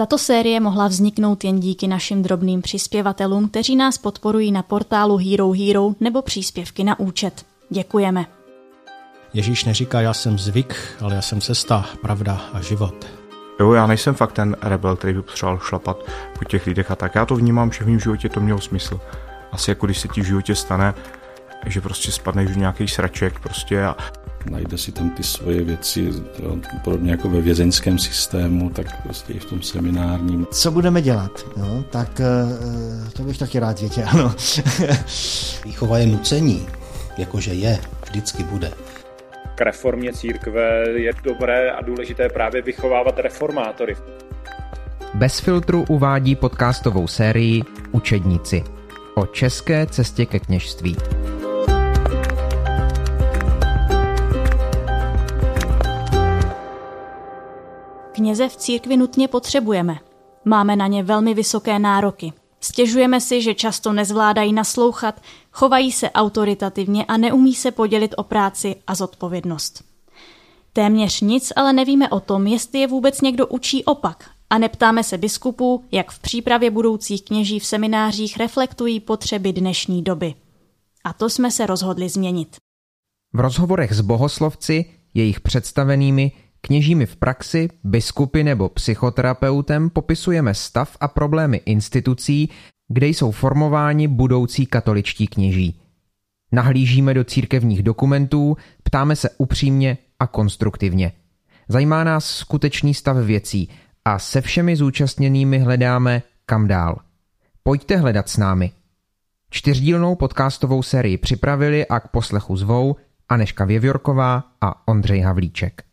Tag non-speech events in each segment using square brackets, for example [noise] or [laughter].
Tato série mohla vzniknout jen díky našim drobným přispěvatelům, kteří nás podporují na portálu Hero Hero nebo příspěvky na účet. Děkujeme. Ježíš neříká, já jsem zvyk, ale já jsem cesta, pravda a život. Jo, já nejsem fakt ten rebel, který by potřeboval šlapat po těch lidech a tak. Já to vnímám, že v mém životě to mělo smysl. Asi jako když se ti v životě stane, že prostě spadneš v nějaký sraček prostě a najde si tam ty svoje věci, podobně jako ve vězeňském systému, tak prostě i v tom seminárním. Co budeme dělat? No, tak eh, to bych taky rád věděl, ano. [laughs] Výchova je nucení, jakože je, vždycky bude. K reformě církve je dobré a důležité právě vychovávat reformátory. Bez filtru uvádí podcastovou sérii Učedníci o české cestě ke kněžství. Kněze v církvi nutně potřebujeme. Máme na ně velmi vysoké nároky. Stěžujeme si, že často nezvládají naslouchat, chovají se autoritativně a neumí se podělit o práci a zodpovědnost. Téměř nic ale nevíme o tom, jestli je vůbec někdo učí opak a neptáme se biskupů, jak v přípravě budoucích kněží v seminářích reflektují potřeby dnešní doby. A to jsme se rozhodli změnit. V rozhovorech s bohoslovci, jejich představenými, Kněžími v praxi, biskupy nebo psychoterapeutem popisujeme stav a problémy institucí, kde jsou formováni budoucí katoličtí kněží. Nahlížíme do církevních dokumentů, ptáme se upřímně a konstruktivně. Zajímá nás skutečný stav věcí a se všemi zúčastněnými hledáme kam dál. Pojďte hledat s námi. Čtyřdílnou podcastovou sérii připravili a k poslechu zvou Aneška Věvjorková a Ondřej Havlíček.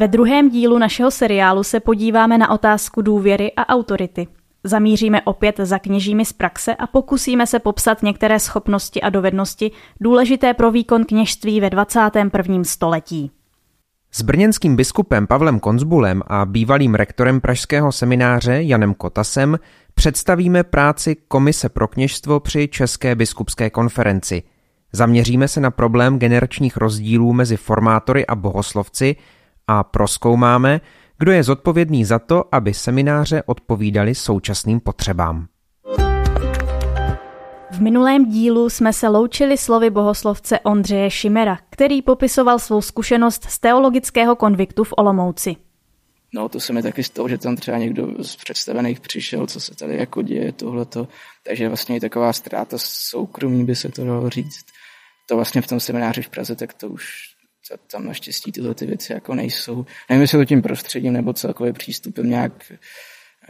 Ve druhém dílu našeho seriálu se podíváme na otázku důvěry a autority. Zamíříme opět za kněžími z praxe a pokusíme se popsat některé schopnosti a dovednosti důležité pro výkon kněžství ve 21. století. S brněnským biskupem Pavlem Konzbulem a bývalým rektorem pražského semináře Janem Kotasem představíme práci Komise pro kněžstvo při České biskupské konferenci. Zaměříme se na problém generačních rozdílů mezi formátory a bohoslovci – a proskoumáme, kdo je zodpovědný za to, aby semináře odpovídaly současným potřebám. V minulém dílu jsme se loučili slovy bohoslovce Ondřeje Šimera, který popisoval svou zkušenost z teologického konviktu v Olomouci. No to se mi taky stalo, že tam třeba někdo z představených přišel, co se tady jako děje, tohleto. Takže vlastně i taková ztráta soukromí by se to dalo říct. To vlastně v tom semináři v Praze, tak to už tam naštěstí tyhle ty věci jako nejsou. Nevím, jestli to tím prostředím nebo celkově přístupem nějak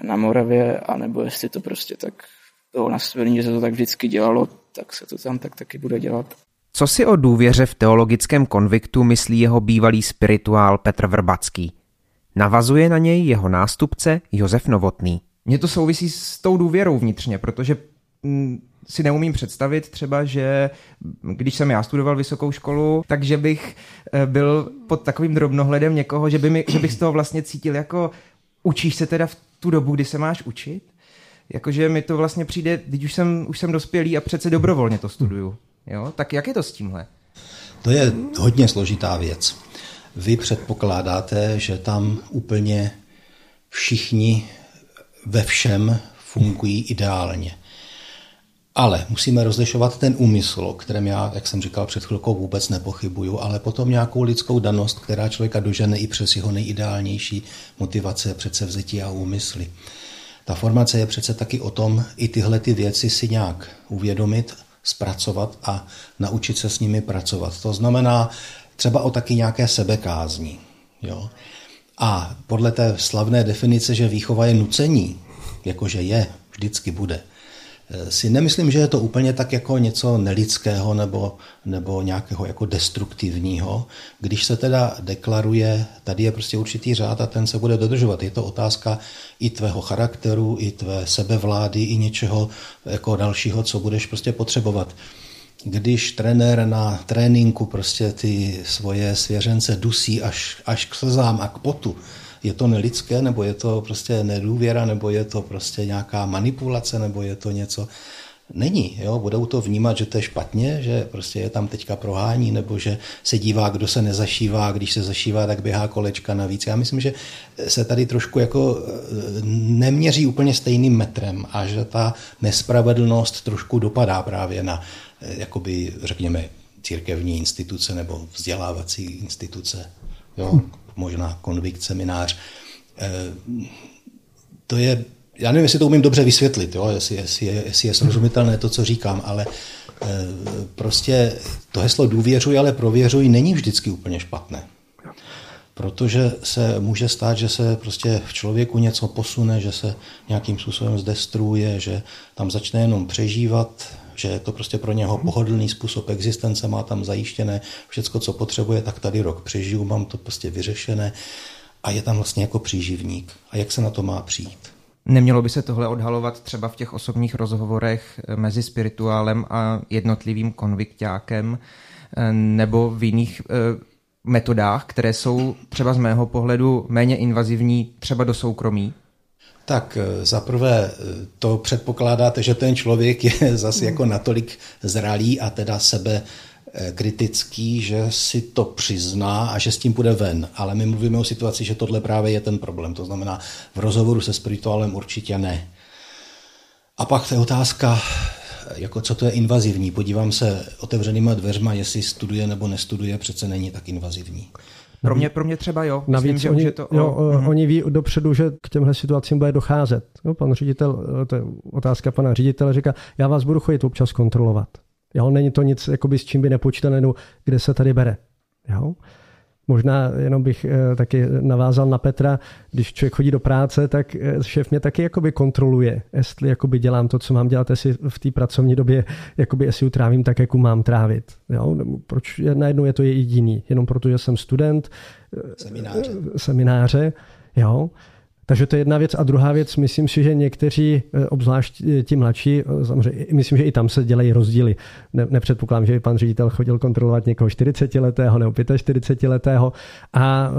na Moravě, anebo jestli to prostě tak toho nastavení, že se to tak vždycky dělalo, tak se to tam tak taky bude dělat. Co si o důvěře v teologickém konviktu myslí jeho bývalý spirituál Petr Vrbacký? Navazuje na něj jeho nástupce Josef Novotný. Mně to souvisí s tou důvěrou vnitřně, protože mm, si neumím představit třeba, že když jsem já studoval vysokou školu, takže bych eh, byl pod takovým drobnohledem někoho, že, by mi, že bych z toho vlastně cítil jako učíš se teda v tu dobu, kdy se máš učit? Jakože mi to vlastně přijde, když už jsem, už jsem dospělý a přece dobrovolně to studuju. Jo? Tak jak je to s tímhle? To je hodně složitá věc. Vy předpokládáte, že tam úplně všichni ve všem fungují ideálně. Ale musíme rozlišovat ten úmysl, o kterém já, jak jsem říkal před chvilkou, vůbec nepochybuju, ale potom nějakou lidskou danost, která člověka dožene i přes jeho nejideálnější motivace, předsevzetí a úmysly. Ta formace je přece taky o tom i tyhle ty věci si nějak uvědomit, zpracovat a naučit se s nimi pracovat. To znamená třeba o taky nějaké sebekázní. Jo? A podle té slavné definice, že výchova je nucení, jakože je, vždycky bude, si nemyslím, že je to úplně tak jako něco nelidského nebo, nebo nějakého jako destruktivního, když se teda deklaruje, tady je prostě určitý řád a ten se bude dodržovat. Je to otázka i tvého charakteru, i tvé sebevlády, i něčeho jako dalšího, co budeš prostě potřebovat. Když trenér na tréninku prostě ty svoje svěřence dusí až, až k slzám a k potu, je to nelidské, nebo je to prostě nedůvěra, nebo je to prostě nějaká manipulace, nebo je to něco, není. Jo? Budou to vnímat, že to je špatně, že prostě je tam teďka prohání, nebo že se dívá, kdo se nezašívá, když se zašívá, tak běhá kolečka navíc. Já myslím, že se tady trošku jako eh, neměří úplně stejným metrem a že ta nespravedlnost trošku dopadá právě na, eh, jakoby, řekněme, církevní instituce nebo vzdělávací instituce. Jo? Možná konvikt, seminář. Eh, to je já nevím, jestli to umím dobře vysvětlit, jo, jestli, jestli, je, jestli je srozumitelné to, co říkám, ale e, prostě to heslo důvěřuj, ale prověřuj není vždycky úplně špatné. Protože se může stát, že se prostě v člověku něco posune, že se nějakým způsobem zdestruuje, že tam začne jenom přežívat, že je to prostě pro něho pohodlný způsob existence, má tam zajištěné všecko, co potřebuje, tak tady rok přežiju, mám to prostě vyřešené a je tam vlastně jako příživník. A jak se na to má přijít? Nemělo by se tohle odhalovat třeba v těch osobních rozhovorech mezi spirituálem a jednotlivým konviktákem eh, nebo v jiných eh, metodách, které jsou třeba z mého pohledu méně invazivní třeba do soukromí? Tak eh, zaprvé to předpokládáte, že ten člověk je [laughs] zase jako natolik zralý a teda sebe Eh, kritický, že si to přizná a že s tím půjde ven. Ale my mluvíme o situaci, že tohle právě je ten problém. To znamená, v rozhovoru se spirituálem určitě ne. A pak je otázka, jako co to je invazivní. Podívám se otevřenýma dveřma, jestli studuje nebo nestuduje, přece není tak invazivní. Pro mě, pro mě třeba jo. Navíc Myslím, oni, že to, jo, uh-huh. oni ví dopředu, že k těmhle situacím bude docházet. Jo, pan ředitel, eh, to je otázka pana ředitele, říká, já vás budu chodit občas kontrolovat. Jo, není to nic, jakoby, s čím by nepočítal, nebo kde se tady bere. Jo? Možná jenom bych e, taky navázal na Petra, když člověk chodí do práce, tak e, šéf mě taky jakoby kontroluje, jestli jakoby dělám to, co mám dělat, jestli v té pracovní době jakoby, jestli utrávím tak, jak mám trávit. Jo? Proč najednou je to jediný? Jenom proto, že jsem student semináře. semináře jo? Takže to je jedna věc. A druhá věc, myslím si, že někteří, eh, obzvlášť eh, ti mladší, eh, samozřejmě, myslím, že i tam se dělají rozdíly. Ne, nepředpokládám, že by pan ředitel chodil kontrolovat někoho 40-letého nebo 45-letého a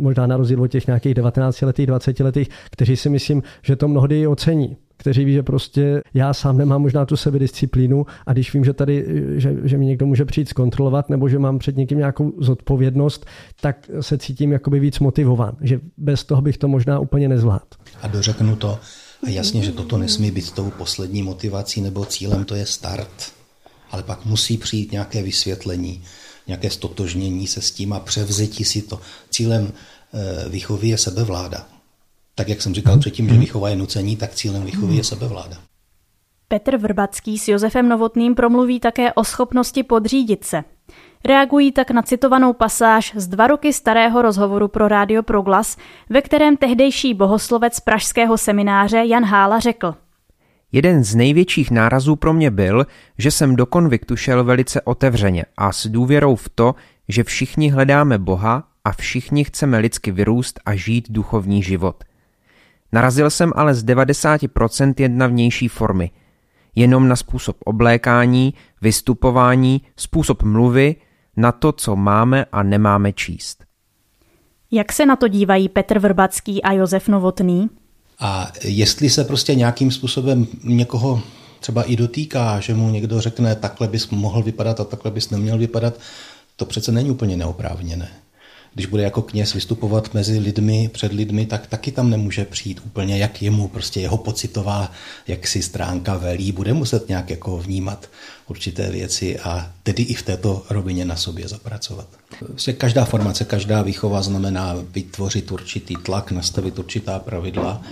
možná na rozdíl od těch nějakých 19-letých, 20-letých, kteří si myslím, že to mnohdy ocení kteří ví, že prostě já sám nemám možná tu sebedisciplínu a když vím, že tady, že, že mi někdo může přijít zkontrolovat nebo že mám před někým nějakou zodpovědnost, tak se cítím jakoby víc motivován, že bez toho bych to možná úplně nezvládl. A dořeknu to, a jasně, že toto nesmí být tou poslední motivací nebo cílem, to je start. Ale pak musí přijít nějaké vysvětlení, nějaké stotožnění se s tím a převzetí si to. Cílem eh, výchovy je sebevláda. Tak jak jsem říkal hmm. předtím, že výchova je nucení, tak cílem výchovy je sebevláda. Petr Vrbacký s Josefem Novotným promluví také o schopnosti podřídit se. Reagují tak na citovanou pasáž z dva roky starého rozhovoru pro Rádio Proglas, ve kterém tehdejší bohoslovec pražského semináře Jan Hála řekl. Jeden z největších nárazů pro mě byl, že jsem do konviktu šel velice otevřeně a s důvěrou v to, že všichni hledáme Boha a všichni chceme lidsky vyrůst a žít duchovní život. Narazil jsem ale z 90% jedna vnější formy. Jenom na způsob oblékání, vystupování, způsob mluvy, na to, co máme a nemáme číst. Jak se na to dívají Petr Vrbacký a Josef Novotný? A jestli se prostě nějakým způsobem někoho třeba i dotýká, že mu někdo řekne, takhle bys mohl vypadat a takhle bys neměl vypadat, to přece není úplně neoprávněné když bude jako kněz vystupovat mezi lidmi, před lidmi, tak taky tam nemůže přijít úplně, jak jemu prostě jeho pocitová jaksi stránka velí, bude muset nějak jako vnímat určité věci a tedy i v této rovině na sobě zapracovat. Prostě každá formace, každá výchova znamená vytvořit určitý tlak, nastavit určitá pravidla,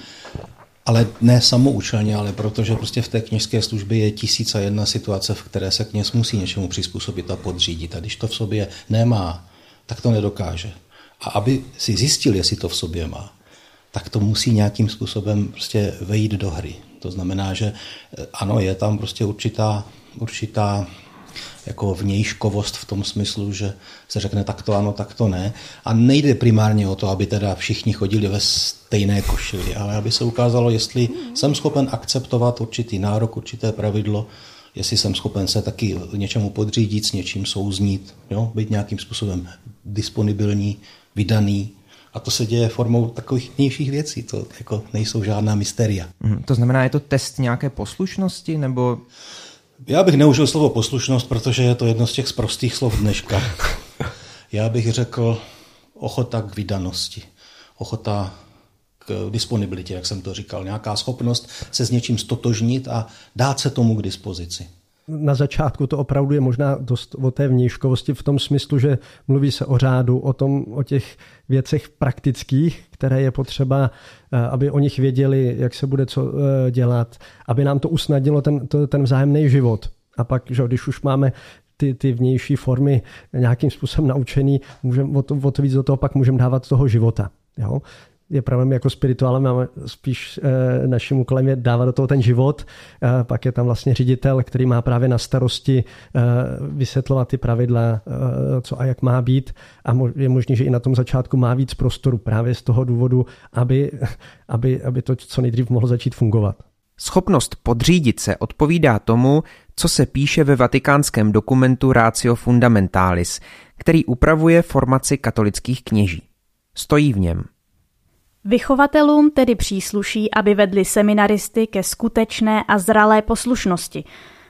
ale ne samoučelně, ale protože prostě v té kněžské službě je tisíc a jedna situace, v které se kněz musí něčemu přizpůsobit a podřídit. A když to v sobě nemá, tak to nedokáže. A aby si zjistil, jestli to v sobě má, tak to musí nějakým způsobem prostě vejít do hry. To znamená, že eh, ano, je tam prostě určitá, určitá jako vnějškovost v tom smyslu, že se řekne tak to ano, tak to ne. A nejde primárně o to, aby teda všichni chodili ve stejné košili, ale aby se ukázalo, jestli jsem schopen akceptovat určitý nárok, určité pravidlo, jestli jsem schopen se taky něčemu podřídit, s něčím souznít, jo? být nějakým způsobem disponibilní, vydaný A to se děje formou takových vnějších věcí, to jako nejsou žádná mysteria. Mm, to znamená, je to test nějaké poslušnosti, nebo... Já bych neužil slovo poslušnost, protože je to jedno z těch prostých slov dneška. [laughs] Já bych řekl ochota k vydanosti, ochota k disponibilitě, jak jsem to říkal, nějaká schopnost se s něčím stotožnit a dát se tomu k dispozici na začátku to opravdu je možná dost o té vnějškovosti v tom smyslu, že mluví se o řádu, o, tom, o těch věcech praktických, které je potřeba, eh, aby o nich věděli, jak se bude co eh, dělat, aby nám to usnadnilo ten, to, ten vzájemný život. A pak, že když už máme ty, ty vnější formy nějakým způsobem naučený, můžeme o to, o to víc do toho pak můžeme dávat toho života. Jo? Je pravým jako spirituálem, máme spíš e, naším úkolem je dávat do toho ten život. E, pak je tam vlastně ředitel, který má právě na starosti e, vysvětlovat ty pravidla, co a jak má být. A mo, je možné, že i na tom začátku má víc prostoru právě z toho důvodu, aby, [laughs] aby, aby to co nejdřív mohlo začít fungovat. Schopnost podřídit se odpovídá tomu, co se píše ve vatikánském dokumentu Ratio Fundamentalis, který upravuje formaci katolických kněží. Stojí v něm – Vychovatelům tedy přísluší, aby vedli seminaristy ke skutečné a zralé poslušnosti,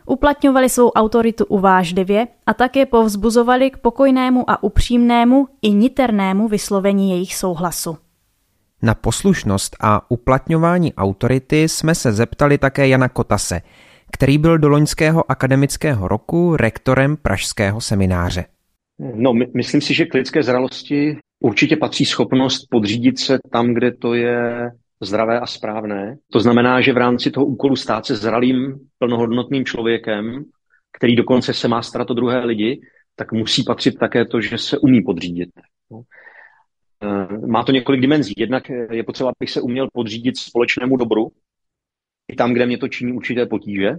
uplatňovali svou autoritu uvážlivě a také povzbuzovali k pokojnému a upřímnému i niternému vyslovení jejich souhlasu. Na poslušnost a uplatňování autority jsme se zeptali také Jana Kotase, který byl do loňského akademického roku rektorem Pražského semináře. No, my, myslím si, že k lidské zralosti určitě patří schopnost podřídit se tam, kde to je zdravé a správné. To znamená, že v rámci toho úkolu stát se zralým, plnohodnotným člověkem, který dokonce se má starat o druhé lidi, tak musí patřit také to, že se umí podřídit. No. Eh, má to několik dimenzí. Jednak je potřeba, abych se uměl podřídit společnému dobru, i tam, kde mě to činí určité potíže,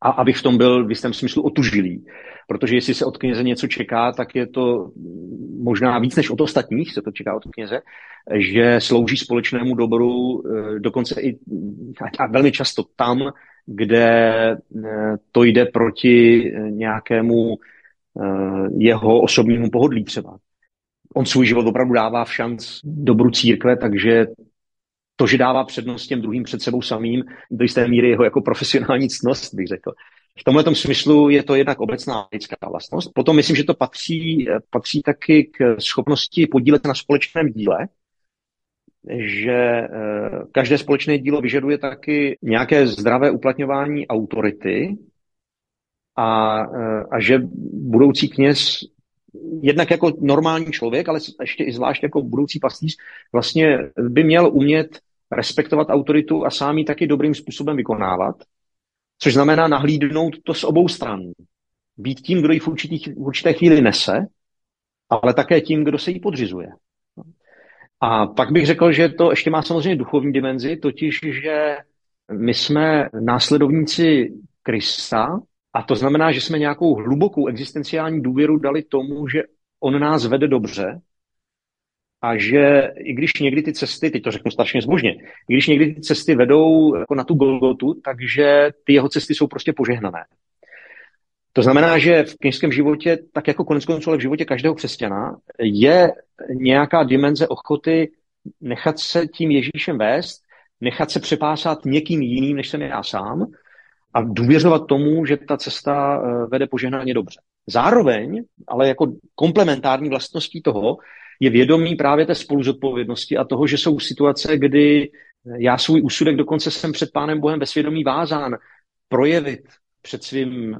a abych v tom byl v jistém smyslu otužilý. Protože jestli se od kněze něco čeká, tak je to možná víc než od ostatních se to čeká od kněze, že slouží společnému dobru eh, dokonce i a velmi často tam, kde eh, to jde proti eh, nějakému jeho osobnímu pohodlí třeba. On svůj život opravdu dává v šanc dobru církve, takže to, že dává přednost těm druhým před sebou samým, do jisté míry jeho jako profesionální ctnost, bych řekl. V tomhle smyslu je to jednak obecná lidská vlastnost. Potom myslím, že to patří, patří taky k schopnosti podílet na společném díle, že eh, každé společné dílo vyžaduje taky nějaké zdravé uplatňování autority a, eh, a že budoucí kněz jednak jako normální člověk, ale ještě i zvlášť jako budoucí pastýř, vlastně by měl umět respektovat autoritu a sám ji taky dobrým způsobem vykonávat, což znamená nahlídnout to z obou stran. Být tím, kdo ji v, určitých, v určité chvíli nese, ale také tím, kdo se jí podřizuje. A pak bych řekl, že to ještě má samozřejmě duchovní dimenzi, totiž, že my jsme následovníci Krista a to znamená, že jsme nějakou hlubokou existenciální důvěru dali tomu, že on nás vede dobře a že i když někdy ty cesty, teď to řeknu strašně zbožně, i když někdy ty cesty vedou jako na tu Golgotu, takže ty jeho cesty jsou prostě požehnané. To znamená, že v kněžském životě, tak jako konec konců, v životě každého křesťana, je nějaká dimenze ochoty nechat se tím Ježíšem vést, nechat se přepásat někým jiným, než jsem já sám, a důvěřovat tomu, že ta cesta eh, vede požehnaně dobře. Zároveň, ale jako komplementární vlastností toho, je vědomí právě té spoluzodpovědnosti a toho, že jsou situace, kdy já svůj úsudek dokonce jsem před Pánem Bohem ve svědomí vázán projevit před svým eh,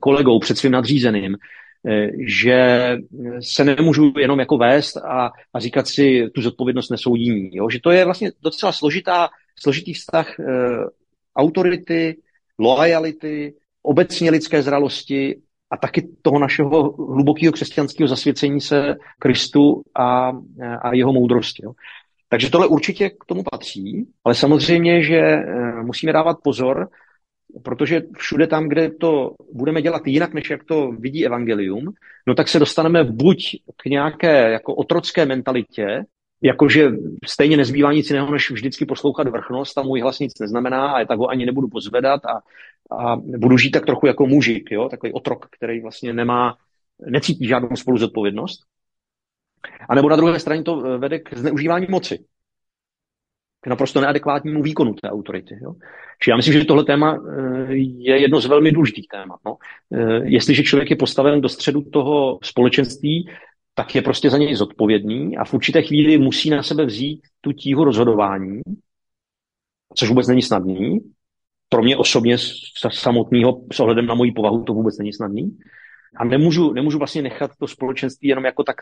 kolegou, před svým nadřízeným, eh, že se nemůžu jenom jako vést a, a říkat si, tu zodpovědnost nesou jiní. Jo? Že to je vlastně docela složitá, složitý vztah uh, autority, loajality, obecně lidské zralosti a taky toho našeho hlubokého křesťanského zasvěcení se Kristu a, a jeho moudrosti. Jo. Takže tohle určitě k tomu patří, ale samozřejmě, že eh, musíme dávat pozor, protože všude tam, kde to budeme dělat jinak, než jak to vidí evangelium, no tak se dostaneme buď k nějaké jako otrocké mentalitě, jakože stejně nezbývá nic jiného, než vždycky poslouchat vrchnost a můj hlas nic neznamená a tak ho ani nebudu pozvedat a, a budu žít tak trochu jako mužik, jo? takový otrok, který vlastně nemá, necítí žádnou spoluzodpovědnost. A nebo na druhé straně to eh, vede k zneužívání moci. K naprosto neadekvátnímu výkonu té autority. Jo? Čiže já myslím, že tohle téma eh, je jedno z velmi důležitých témat. No. Eh, jestliže člověk je postaven do středu toho společenství, tak je prostě za něj zodpovědný a v určité chvíli musí na sebe vzít tu tíhu rozhodování, což vůbec není snadný. Pro mě osobně samotného s ohledem na moji povahu to vůbec není snadný. A nemůžu, nemůžu vlastně nechat to společenství jenom jako tak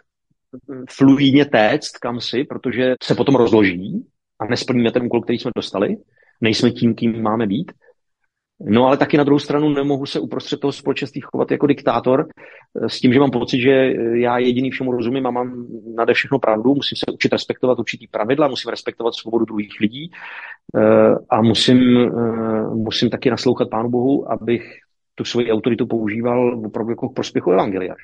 fluidně téct kam si, protože se potom rozloží a nesplníme ten úkol, který jsme dostali. Nejsme tím, kým máme být. No ale taky na druhou stranu nemohu se uprostřed toho společenství chovat jako diktátor eh, s tím, že mám pocit, že eh, já jediný všemu rozumím a mám nade všechno pravdu, musím se učit respektovat určitý pravidla, musím respektovat svobodu druhých lidí eh, a musím, musím taky naslouchat Pánu Bohu, abych tu svoji autoritu používal opravdu jako k prospěchu Evangelia.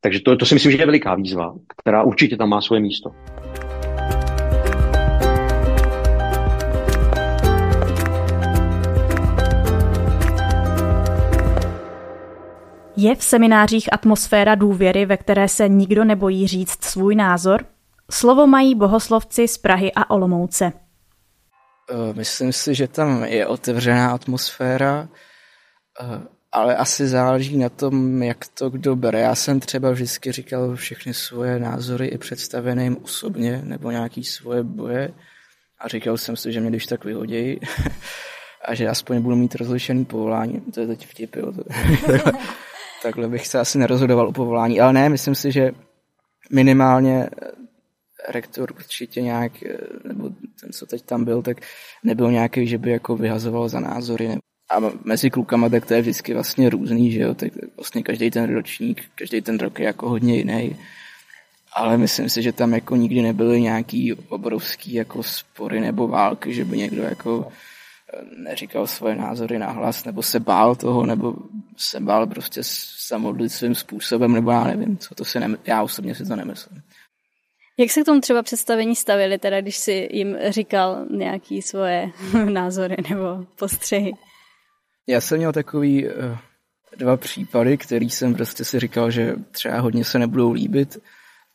Takže to, to si myslím, že je veliká výzva, která určitě tam má svoje místo. Je v seminářích atmosféra důvěry, ve které se nikdo nebojí říct svůj názor? Slovo mají bohoslovci z Prahy a Olomouce. Eh, myslím si, že tam je otevřená atmosféra, eh, ale asi záleží na tom, jak to kdo bere. Já jsem třeba vždycky říkal všechny svoje názory i představeným osobně, nebo nějaký svoje boje a říkal jsem si, že mě když tak vyhodí [laughs] a že aspoň budu mít rozlišený povolání. To je teď vtip, jo. [laughs] [laughs] Takhle bych se asi nerozhodoval o povolání, ale ne, myslím si, že minimálně eh, rektor určitě nějak, eh, nebo ten, co teď tam byl, tak nebyl nějaký, že by jako vyhazoval za názory. A mezi klukama tak to je vždycky vlastně různý, že jo, tak vlastně každý ten ročník, každý ten rok je jako hodně jiný. Ale myslím si, že tam jako nikdy nebyly nějaký obrovský jako spory nebo války, že by někdo jako neříkal svoje názory nahlas, nebo se bál toho, nebo se bál prostě se modlit svým způsobem, nebo já nevím, co to si nem, já osobně si to nemyslím. Jak se k tomu třeba představení stavili, teda když si jim říkal nějaký svoje [laughs] názory nebo postřehy? Já jsem měl takový uh, dva případy, který jsem prostě si říkal, že třeba hodně se nebudou líbit.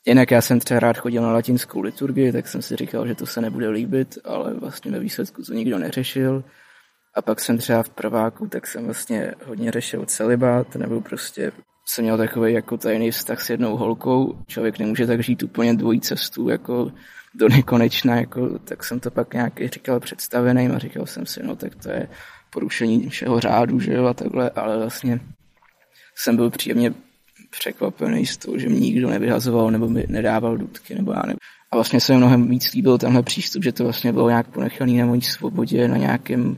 Jinak já jsem třeba rád chodil na latinskou liturgii, tak jsem si říkal, že to se nebude líbit, ale vlastně ve výsledku to nikdo neřešil. A pak jsem třeba v prváku, tak jsem vlastně hodně řešil celibát, nebo prostě jsem měl takový jako tajný vztah s jednou holkou. Člověk nemůže tak žít úplně dvojí cestu, jako do nekonečna, jako, tak jsem to pak nějak říkal představeným a říkal jsem si, no tak to je porušení všeho řádu, že jo, a takhle, ale vlastně jsem byl příjemně překvapený z toho, že mi nikdo nevyhazoval nebo mi nedával důtky, nebo já nevím. A vlastně se mi mnohem víc líbil tenhle přístup, že to vlastně bylo nějak ponechaný na mojí svobodě, na nějakém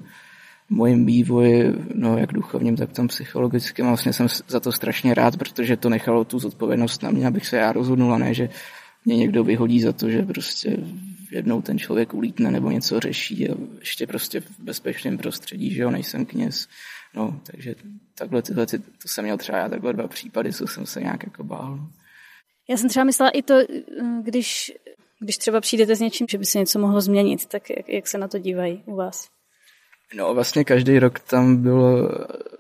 mojím vývoji, no jak duchovním, tak tam psychologickým. A vlastně jsem za to strašně rád, protože to nechalo tu zodpovědnost na mě, abych se já rozhodnul a ne, že mě někdo vyhodí za to, že prostě jednou ten člověk ulítne nebo něco řeší a ještě prostě v bezpečném prostředí, že jo, nejsem kněz. No, takže takhle tyhle, ty, to jsem měl třeba já takhle dva případy, co jsem se nějak jako bál. No. Já jsem třeba myslela i to, když, když třeba přijdete s něčím, že by se něco mohlo změnit, tak jak, jak se na to dívají u vás? No vlastně každý rok tam bylo,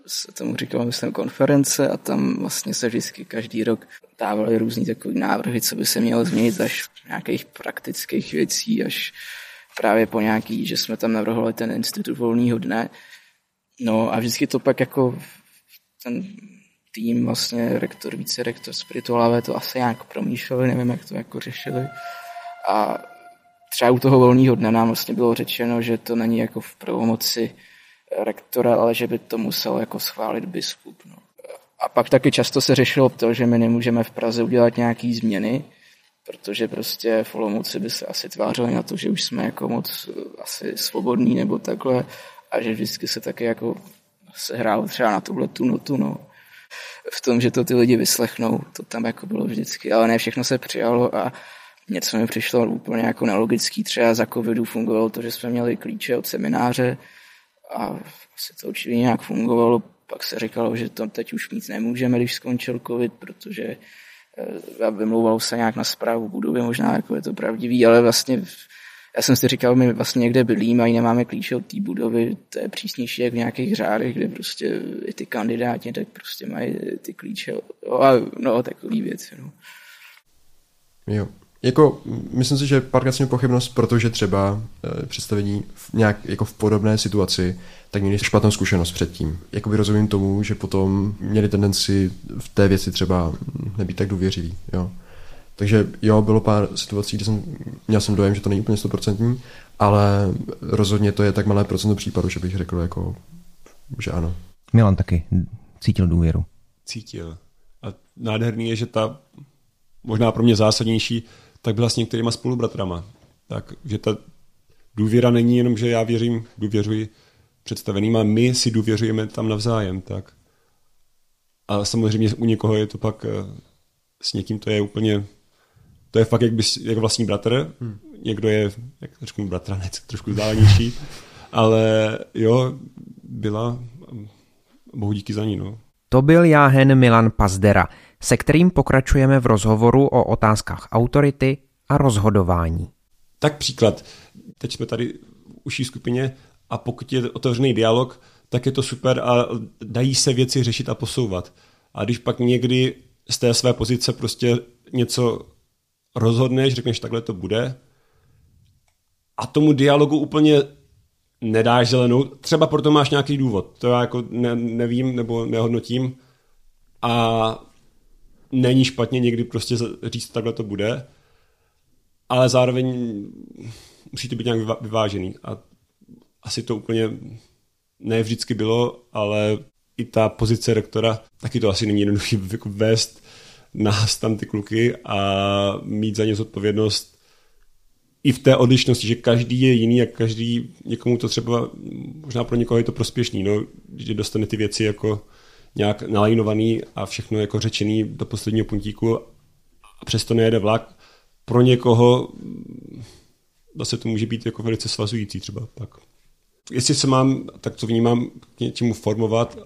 se tomu říkalo, myslím, konference a tam vlastně se vždycky každý rok dávaly různý takový návrhy, co by se mělo změnit až nějakých praktických věcí, až právě po nějaký, že jsme tam navrhovali ten institut volného dne. No a vždycky to pak jako ten tým, vlastně rektor, více rektor spirituálové to asi nějak promýšleli, nevím, jak to jako řešili. A třeba u toho volného dne nám vlastně bylo řečeno, že to není jako v pravomoci rektora, ale že by to musel jako schválit biskup. No. A pak taky často se řešilo to, že my nemůžeme v Praze udělat nějaký změny, protože prostě v Olomouci by se asi tvářili na to, že už jsme jako moc asi svobodní nebo takhle a že vždycky se taky jako se hrálo třeba na tuhle tu notu, no. V tom, že to ty lidi vyslechnou, to tam jako bylo vždycky, ale ne všechno se přijalo a něco mi přišlo úplně jako nelogický. Třeba za covidu fungovalo to, že jsme měli klíče od semináře a asi to určitě nějak fungovalo. Pak se říkalo, že to teď už mít nemůžeme, když skončil covid, protože eh, vymlouvalo se nějak na zprávu budovy, možná jako je to pravdivý, ale vlastně já jsem si říkal, my vlastně někde bydlíme a nemáme klíče od té budovy, to je přísnější jak v nějakých řádech, kde prostě i ty kandidáti tak prostě mají ty klíče, a no, takový věci. No. Jo. Jako, myslím si, že párkrát jsem pochybnost, protože třeba e, představení v nějak jako v podobné situaci, tak měli špatnou zkušenost předtím. Jakoby rozumím tomu, že potom měli tendenci v té věci třeba nebýt tak důvěřivý. Jo. Takže jo, bylo pár situací, kde jsem, měl jsem dojem, že to není úplně stoprocentní, ale rozhodně to je tak malé procento případů, že bych řekl jako, že ano. Milan taky cítil důvěru. Cítil. A nádherný je, že ta možná pro mě zásadnější, tak byla s některýma spolubratrama. Tak, že ta důvěra není jenom, že já věřím, důvěřuji představeným a my si důvěřujeme tam navzájem. Tak. A samozřejmě u někoho je to pak eh, s někým to je úplně to je fakt jak, bys, jak vlastní bratr, hmm. někdo je, jak řeknu, bratranec, trošku vzdálenější, ale jo, byla, bohu díky za ní, no. To byl jáhen Milan Pazdera, se kterým pokračujeme v rozhovoru o otázkách autority a rozhodování. Tak příklad. Teď jsme tady v uší skupině a pokud je otevřený dialog, tak je to super a dají se věci řešit a posouvat. A když pak někdy z té své pozice prostě něco rozhodneš, řekneš, takhle to bude. A tomu dialogu úplně nedáš zelenou, třeba proto máš nějaký důvod, to já jako ne, nevím nebo nehodnotím. A není špatně někdy prostě říct, takhle to bude, ale zároveň musí to být nějak vyvážený. A asi to úplně ne vždycky bylo, ale i ta pozice rektora, taky to asi není jednoduché jako vést nás tam ty kluky a mít za ně zodpovědnost i v té odlišnosti, že každý je jiný a každý, někomu to třeba, možná pro někoho je to prospěšný, no, že dostane ty věci jako nějak nalajnovaný a všechno jako řečený do posledního puntíku a přesto nejede vlak. Pro někoho zase to může být jako velice svazující třeba pak. Jestli se mám, tak to vnímám k něčemu formovat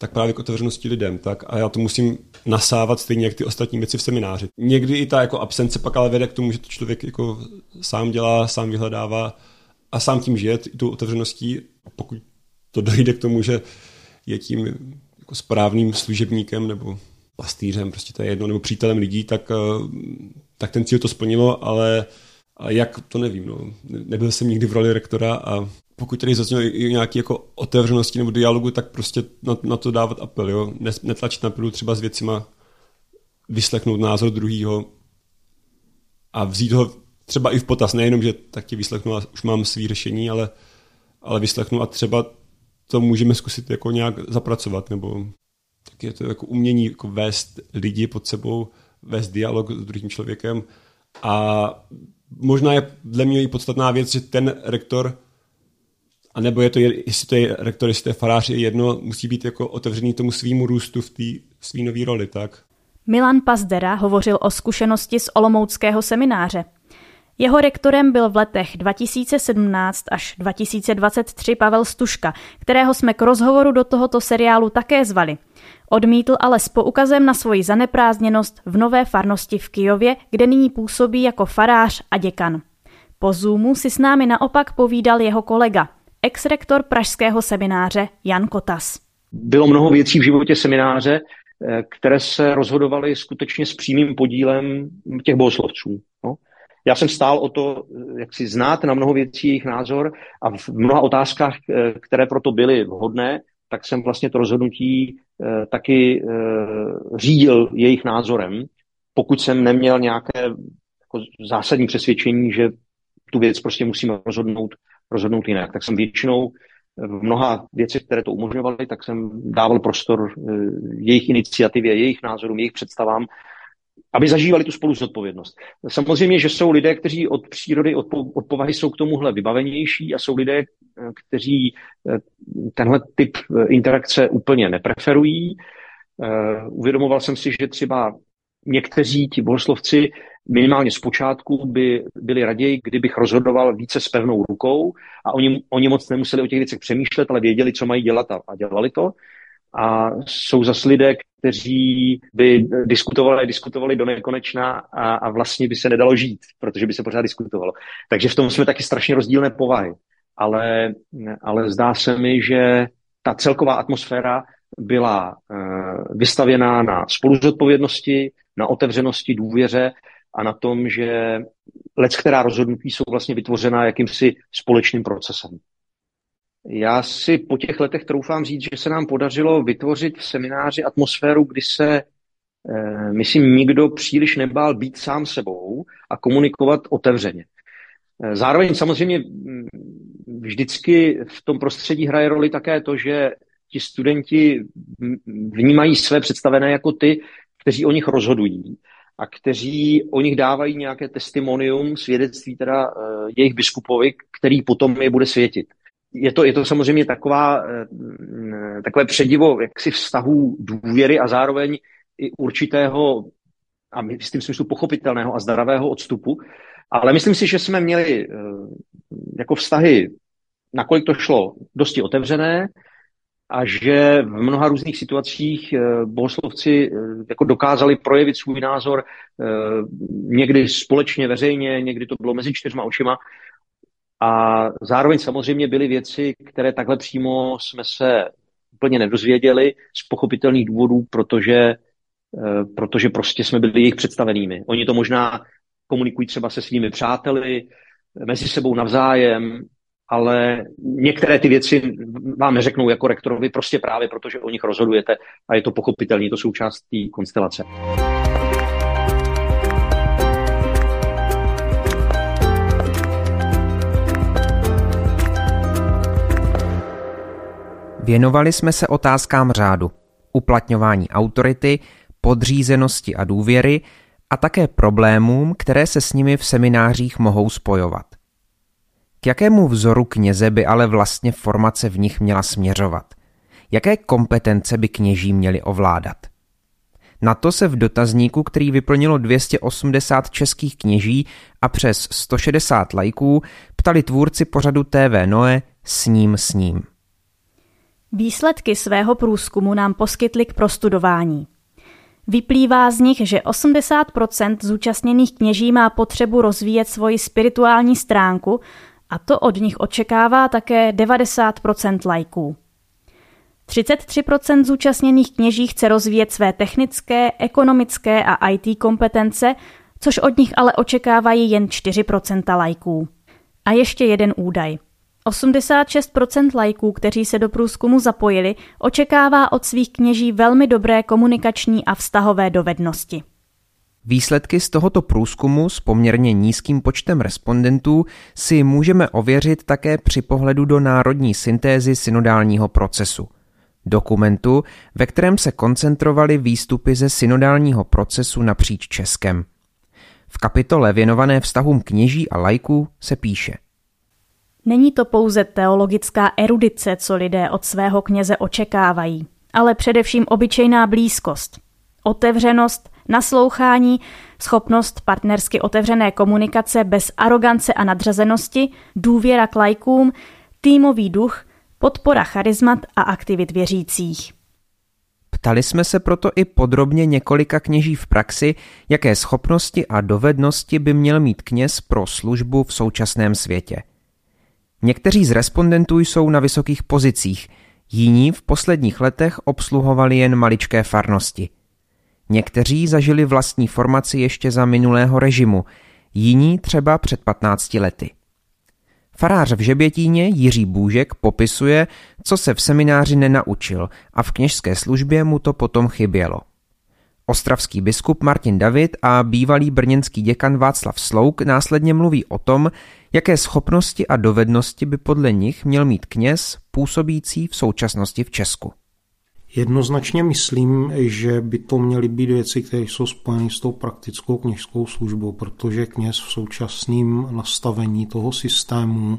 tak právě k otevřenosti lidem. Tak a já to musím nasávat stejně jak ty ostatní věci v semináři. Někdy i ta jako absence pak ale vede k tomu, že to člověk jako sám dělá, sám vyhledává a sám tím žije, tou otevřeností. Pokud to dojde k tomu, že je tím jako správným služebníkem nebo pastýřem, prostě to je jedno, nebo přítelem lidí, tak, eh, tak ten cíl to splnilo, ale a jak, to nevím. No. Nebyl jsem nikdy v roli rektora a pokud tady zaznělo nějaké jako otevřenosti nebo dialogu, tak prostě na, na to dávat apel, jo. Netlačit na pilu třeba s věcima, vyslechnout názor druhýho a vzít ho třeba i v potaz, nejenom, že tak ti vyslechnu a už mám svý řešení, ale, ale vyslechnu a třeba to můžeme zkusit jako nějak zapracovat, nebo tak je to jako umění jako vést lidi pod sebou, vést dialog s druhým člověkem a možná je dle mě i podstatná věc, že ten rektor a nebo je to, jestli to je rektor, jestli to je farář, je jedno, musí být jako otevřený tomu svýmu růstu v té svý nový roli, tak? Milan Pazdera hovořil o zkušenosti z Olomouckého semináře. Jeho rektorem byl v letech 2017 až 2023 Pavel Stuška, kterého jsme k rozhovoru do tohoto seriálu také zvali. Odmítl ale s poukazem na svoji zaneprázdněnost v nové farnosti v Kijově, kde nyní působí jako farář a děkan. Po Zoomu si s námi naopak povídal jeho kolega, ex-rektor pražského semináře Jan Kotas. Bylo mnoho věcí v životě semináře, eh, které se rozhodovaly skutečně s přímým podílem těch bohoslovců. No. Já jsem stál o to, eh, jak si znát na mnoho věcí jejich názor a v mnoha otázkách, eh, které proto byly vhodné, tak jsem vlastně to rozhodnutí taky řídil jejich názorem, pokud jsem neměl nějaké jako zásadní přesvědčení, že tu věc prostě musíme rozhodnout rozhodnout jinak. Tak jsem většinou v mnoha věcech, které to umožňovaly, tak jsem dával prostor eh, jejich iniciativě, jejich názorům, jejich představám, aby zažívali tu spolu zodpovědnost. Samozřejmě, že jsou lidé, kteří od přírody, od, po, od povahy jsou k tomuhle vybavenější a jsou lidé, eh, kteří eh, tenhle typ interakce úplně nepreferují. Uvědomoval jsem si, že třeba někteří ti bohoslovci minimálně zpočátku by byli raději, kdybych rozhodoval více s pevnou rukou a oni, oni moc nemuseli o těch věcech přemýšlet, ale věděli, co mají dělat a, a dělali to. A jsou zase lidé, kteří by diskutovali, diskutovali do nekonečna a, a vlastně by se nedalo žít, protože by se pořád diskutovalo. Takže v tom jsme taky strašně rozdílné povahy. Ale, ale zdá se mi, že ta celková atmosféra byla uh, vystavěná na spoluzodpovědnosti, na otevřenosti, důvěře a na tom, že lec, která rozhodnutí jsou vlastně vytvořena jakýmsi společným procesem. Já si po těch letech troufám říct, že se nám podařilo vytvořit v semináři atmosféru, kdy se, eh, myslím, nikdo příliš nebál být sám sebou a komunikovat otevřeně. Eh, zároveň samozřejmě mm, vždycky v tom prostředí hraje roli také to, že ti studenti vnímají své představené jako ty, kteří o nich rozhodují a kteří o nich dávají nějaké testimonium, svědectví teda uh, jejich biskupovi, který potom je bude světit. Je to, je to samozřejmě taková, uh, takové předivo jaksi vztahů důvěry a zároveň i určitého a v tím smyslu pochopitelného a zdravého odstupu. Ale myslím si, že jsme měli uh, jako vztahy, nakolik to šlo, dosti otevřené, a že v mnoha různých situacích eh, bohoslovci eh, jako dokázali projevit svůj názor eh, někdy společně, veřejně, někdy to bylo mezi čtyřma očima. A zároveň samozřejmě byly věci, které takhle přímo jsme se úplně nedozvěděli z pochopitelných důvodů, protože, protože prostě jsme byli jejich představenými. Oni to možná komunikují třeba se svými přáteli, mezi sebou navzájem, ale některé ty věci vám neřeknou jako rektorovi prostě právě protože o nich rozhodujete a je to pochopitelné, to součást té konstelace. Věnovali jsme se otázkám řádu, uplatňování autority, podřízenosti a důvěry a také problémům, které se s nimi v seminářích mohou spojovat. K jakému vzoru kněze by ale vlastně formace v nich měla směřovat? Jaké kompetence by kněží měli ovládat? Na to se v dotazníku, který vyplnilo 280 českých kněží a přes 160 lajků, ptali tvůrci pořadu TV Noe s ním s ním. Výsledky svého průzkumu nám poskytly k prostudování. Vyplývá z nich, že 80% zúčastněných kněží má potřebu rozvíjet svoji spirituální stránku a to od nich očekává také 90% lajků. 33% zúčastněných kněží chce rozvíjet své technické, ekonomické a IT kompetence, což od nich ale očekávají jen 4% lajků. A ještě jeden údaj. 86% lajků, kteří se do průzkumu zapojili, očekává od svých kněží velmi dobré komunikační a vztahové dovednosti. Výsledky z tohoto průzkumu s poměrně nízkým počtem respondentů si můžeme ověřit také při pohledu do národní syntézy synodálního procesu. Dokumentu, ve kterém se koncentrovaly výstupy ze synodálního procesu napříč Českem. V kapitole věnované vztahům kněží a lajků se píše. Není to pouze teologická erudice, co lidé od svého kněze očekávají, ale především obyčejná blízkost, otevřenost, naslouchání, schopnost partnersky otevřené komunikace bez arogance a nadřazenosti, důvěra k lajkům, týmový duch, podpora charizmat a aktivit věřících. Ptali jsme se proto i podrobně několika kněží v praxi, jaké schopnosti a dovednosti by měl mít kněz pro službu v současném světě. Někteří z respondentů jsou na vysokých pozicích, jiní v posledních letech obsluhovali jen maličké farnosti – Někteří zažili vlastní formaci ještě za minulého režimu, jiní třeba před 15 lety. Farář v Žebětíně Jiří Bůžek popisuje, co se v semináři nenaučil a v kněžské službě mu to potom chybělo. Ostravský biskup Martin David a bývalý brněnský děkan Václav Slouk následně mluví o tom, jaké schopnosti a dovednosti by podle nich měl mít kněz působící v současnosti v Česku. Jednoznačně myslím, že by to měly být věci, které jsou spojeny s tou praktickou kněžskou službou, protože kněz v současném nastavení toho systému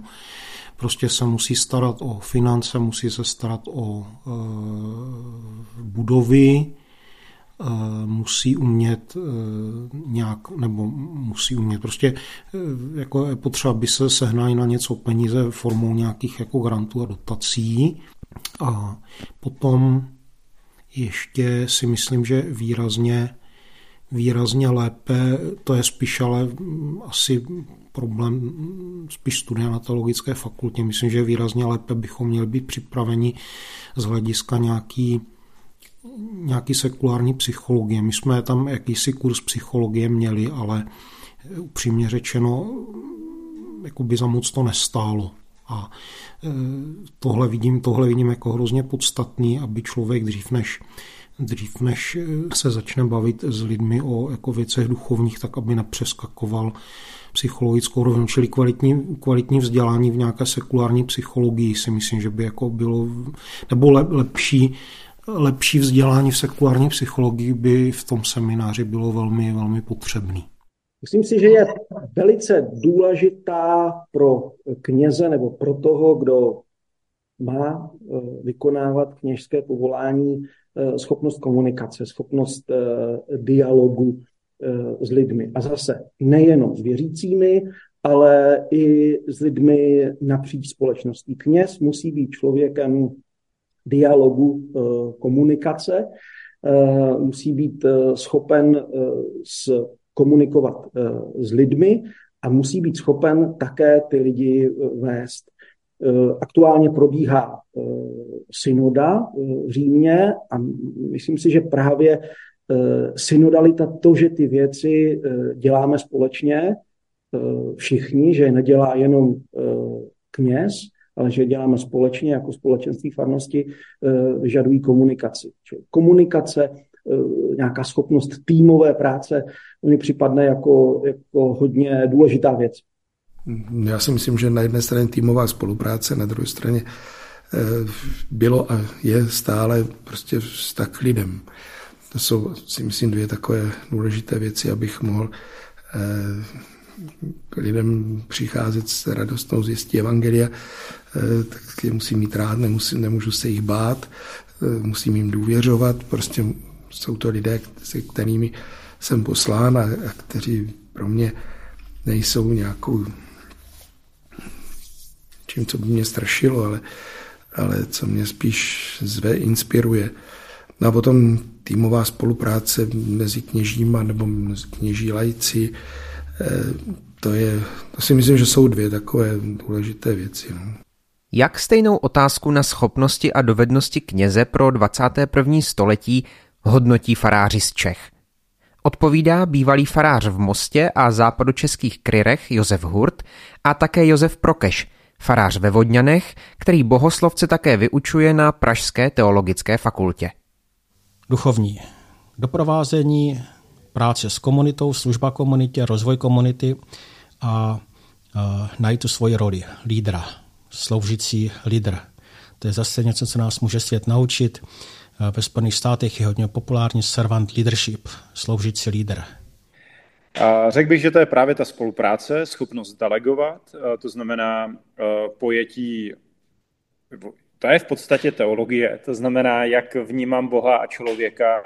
prostě se musí starat o finance, musí se starat o e, budovy, e, musí umět e, nějak, nebo musí umět, prostě e, jako je potřeba, aby se sehnali na něco peníze formou nějakých jako grantů a dotací. A potom ještě si myslím, že výrazně, výrazně lépe, to je spíš ale asi problém spíš studia na teologické fakultě. Myslím, že výrazně lépe bychom měli být připraveni z hlediska nějaký nějaký sekulární psychologie. My jsme tam jakýsi kurz psychologie měli, ale upřímně řečeno, jako by za moc to nestálo. A e, tohle vidím, tohle vidím jako hrozně podstatný, aby člověk dřív než dřív než se začne bavit s lidmi o jako věcech duchovních, tak aby nepřeskakoval psychologickou rovinu, čili kvalitní, kvalitní vzdělání v nějaké sekulární psychologii si myslím, že by jako bylo, nebo lepší, lepší vzdělání v sekulární psychologii by v tom semináři bylo velmi, velmi potřebný. Myslím si, že je velice důležitá pro kněze nebo pro toho, kdo má eh, vykonávat kněžské povolání eh, schopnost komunikace, schopnost eh, dialogu s lidmi. A zase nejenom s věřícími, ale i s lidmi napříč společností. Kněz musí být člověkem dialogu, komunikace, musí být schopen s komunikovat s lidmi a musí být schopen také ty lidi vést. Eh, aktuálně probíhá eh, synoda eh, v Římě a myslím si, že právě synodalita, to, že ty věci děláme společně, všichni, že je nedělá jenom kněz, ale že děláme společně jako společenství farnosti, vyžadují komunikaci. Komunikace, nějaká schopnost týmové práce, mi připadne jako, jako hodně důležitá věc. Já si myslím, že na jedné straně týmová spolupráce, na druhé straně eh, bylo a je stále prostě vztah k lidem. To jsou, si myslím, dvě takové důležité věci, abych mohl eh, k lidem přicházet s radostnou zjistí Evangelia, eh, tak je musím mít rád, nemusím, nemůžu se jich bát, musím jim důvěřovat, prostě jsou to lidé, se kterými jsem poslán a, a kteří pro mě nejsou nějakou čím, co by mě strašilo, ale, ale co mě spíš zve, inspiruje. No a potom týmová spolupráce mezi kněžíma nebo mezi kněží lajci, eh, to je, to si myslím, že jsou dvě takové důležité věci. No. Jak stejnou otázku na schopnosti a dovednosti kněze pro 21. století hodnotí faráři z Čech? Odpovídá bývalý farář v Mostě a západočeských Kryrech Josef Hurt a také Josef Prokeš – farář ve Vodňanech, který bohoslovce také vyučuje na Pražské teologické fakultě. Duchovní doprovázení, práce s komunitou, služba komunitě, rozvoj komunity a, a najít tu svoji roli lídra, sloužící lídr. To je zase něco, co nás může svět naučit. Ve Spojených státech je hodně populární servant leadership, sloužící lídr. A řekl bych, že to je právě ta spolupráce, schopnost delegovat, to znamená pojetí, to je v podstatě teologie, to znamená, jak vnímám Boha a člověka,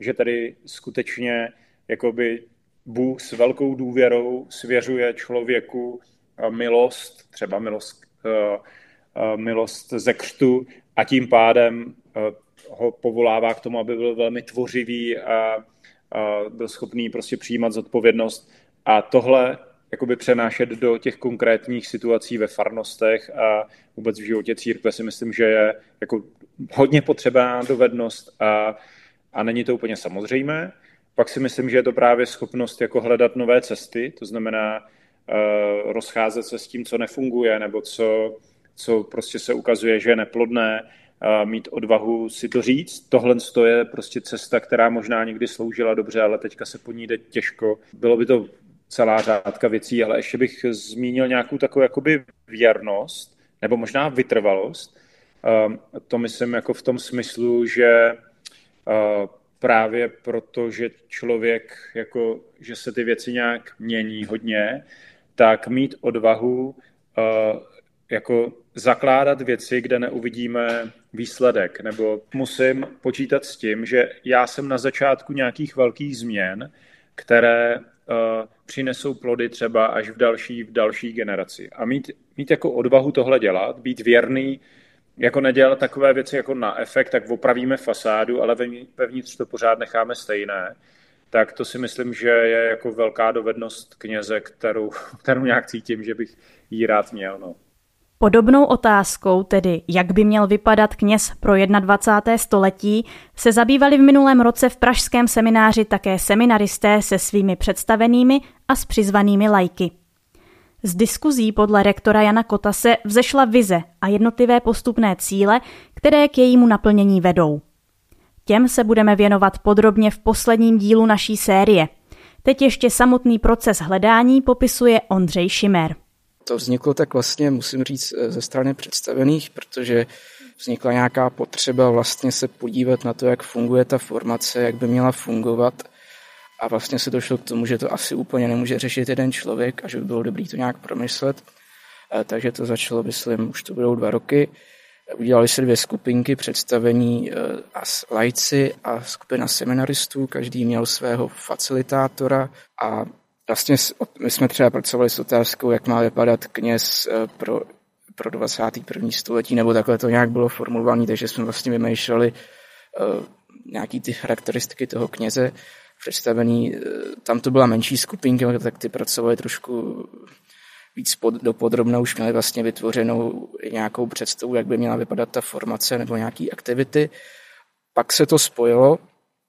že tady skutečně jakoby Bůh s velkou důvěrou svěřuje člověku milost, třeba milost, milost ze křtu a tím pádem ho povolává k tomu, aby byl velmi tvořivý a byl schopný prostě přijímat zodpovědnost a tohle jakoby přenášet do těch konkrétních situací ve farnostech a vůbec v životě církve si myslím, že je jako hodně potřebná dovednost a, a není to úplně samozřejmé. Pak si myslím, že je to právě schopnost jako hledat nové cesty, to znamená uh, rozcházet se s tím, co nefunguje, nebo co, co prostě se ukazuje, že je neplodné, mít odvahu si to říct. Tohle je prostě cesta, která možná někdy sloužila dobře, ale teďka se po ní jde těžko. Bylo by to celá řádka věcí, ale ještě bych zmínil nějakou takovou jakoby věrnost, nebo možná vytrvalost. To myslím jako v tom smyslu, že právě proto, že člověk, jako, že se ty věci nějak mění hodně, tak mít odvahu jako zakládat věci, kde neuvidíme výsledek, nebo musím počítat s tím, že já jsem na začátku nějakých velkých změn, které uh, přinesou plody třeba až v další, v další generaci. A mít, mít jako odvahu tohle dělat, být věrný, jako nedělat takové věci jako na efekt, tak opravíme fasádu, ale vevnitř to pořád necháme stejné, tak to si myslím, že je jako velká dovednost kněze, kterou, kterou nějak cítím, že bych jí rád měl. No. Podobnou otázkou, tedy jak by měl vypadat kněz pro 21. století, se zabývali v minulém roce v pražském semináři také seminaristé se svými představenými a s přizvanými lajky. Z diskuzí podle rektora Jana Kotase vzešla vize a jednotlivé postupné cíle, které k jejímu naplnění vedou. Těm se budeme věnovat podrobně v posledním dílu naší série. Teď ještě samotný proces hledání popisuje Ondřej Šimer. To vzniklo tak vlastně, musím říct, eh, ze strany představených, protože vznikla nějaká potřeba vlastně se podívat na to, jak funguje ta formace, jak by měla fungovat. A vlastně se došlo k tomu, že to asi úplně nemůže řešit jeden člověk a že by bylo dobré to nějak promyslet. Eh, takže to začalo, myslím, už to budou dva roky. Udělali se dvě skupinky představení eh, a lajci a skupina seminaristů. Každý měl svého facilitátora a Vlastně my jsme třeba pracovali s otázkou, jak má vypadat kněz eh, pro, pro 21. století, nebo takhle to nějak bylo formulované, takže jsme vlastně vymýšleli uh, nějaký ty charakteristiky toho kněze představený. Uh, tam to byla menší skupinka, tak ty pracovali trošku víc pod, dopodrobno, už měli vlastně vytvořenou nějakou představu, jak by měla vypadat ta formace nebo nějaký aktivity. Pak se to spojilo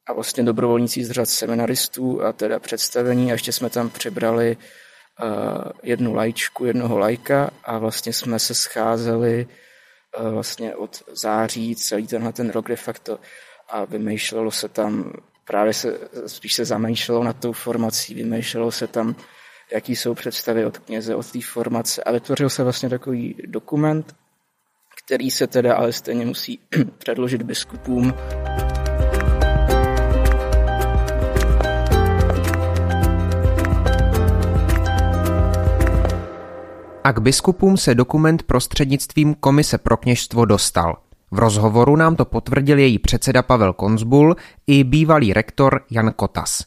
a vlastně dobrovolníci z řad seminaristů a teda představení a ještě jsme tam přibrali uh, jednu lajčku, jednoho lajka a vlastně jsme se scházeli uh, vlastně od září celý tenhle ten rok de facto a vymýšlelo se tam, právě se, spíš se zamýšlelo nad tou formací, vymýšlelo se tam, jaký jsou představy od kněze, od té formace a vytvořil se vlastně takový dokument, který se teda ale stejně musí [clears throat] předložit biskupům. A k biskupům se dokument prostřednictvím Komise pro kněžstvo dostal. V rozhovoru nám to potvrdil její předseda Pavel Konzbul i bývalý rektor Jan Kotas.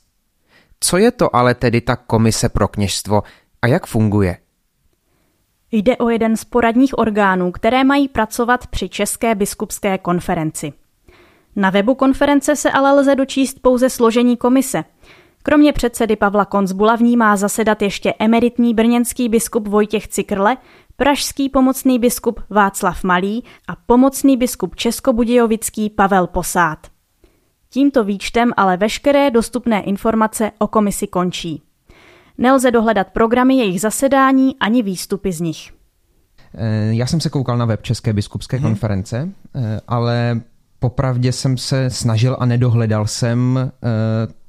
Co je to ale tedy ta Komise pro kněžstvo a jak funguje? Jde o jeden z poradních orgánů, které mají pracovat při České biskupské konferenci. Na webu konference se ale lze dočíst pouze složení komise – Kromě předsedy Pavla Konzbula v ní má zasedat ještě emeritní brněnský biskup Vojtěch Cikrle, pražský pomocný biskup Václav Malý a pomocný biskup Českobudějovický Pavel Posád. Tímto výčtem ale veškeré dostupné informace o komisi končí. Nelze dohledat programy jejich zasedání ani výstupy z nich. Eh, já jsem se koukal na web České biskupské hmm. konference, eh, ale popravdě jsem se snažil a nedohledal jsem eh,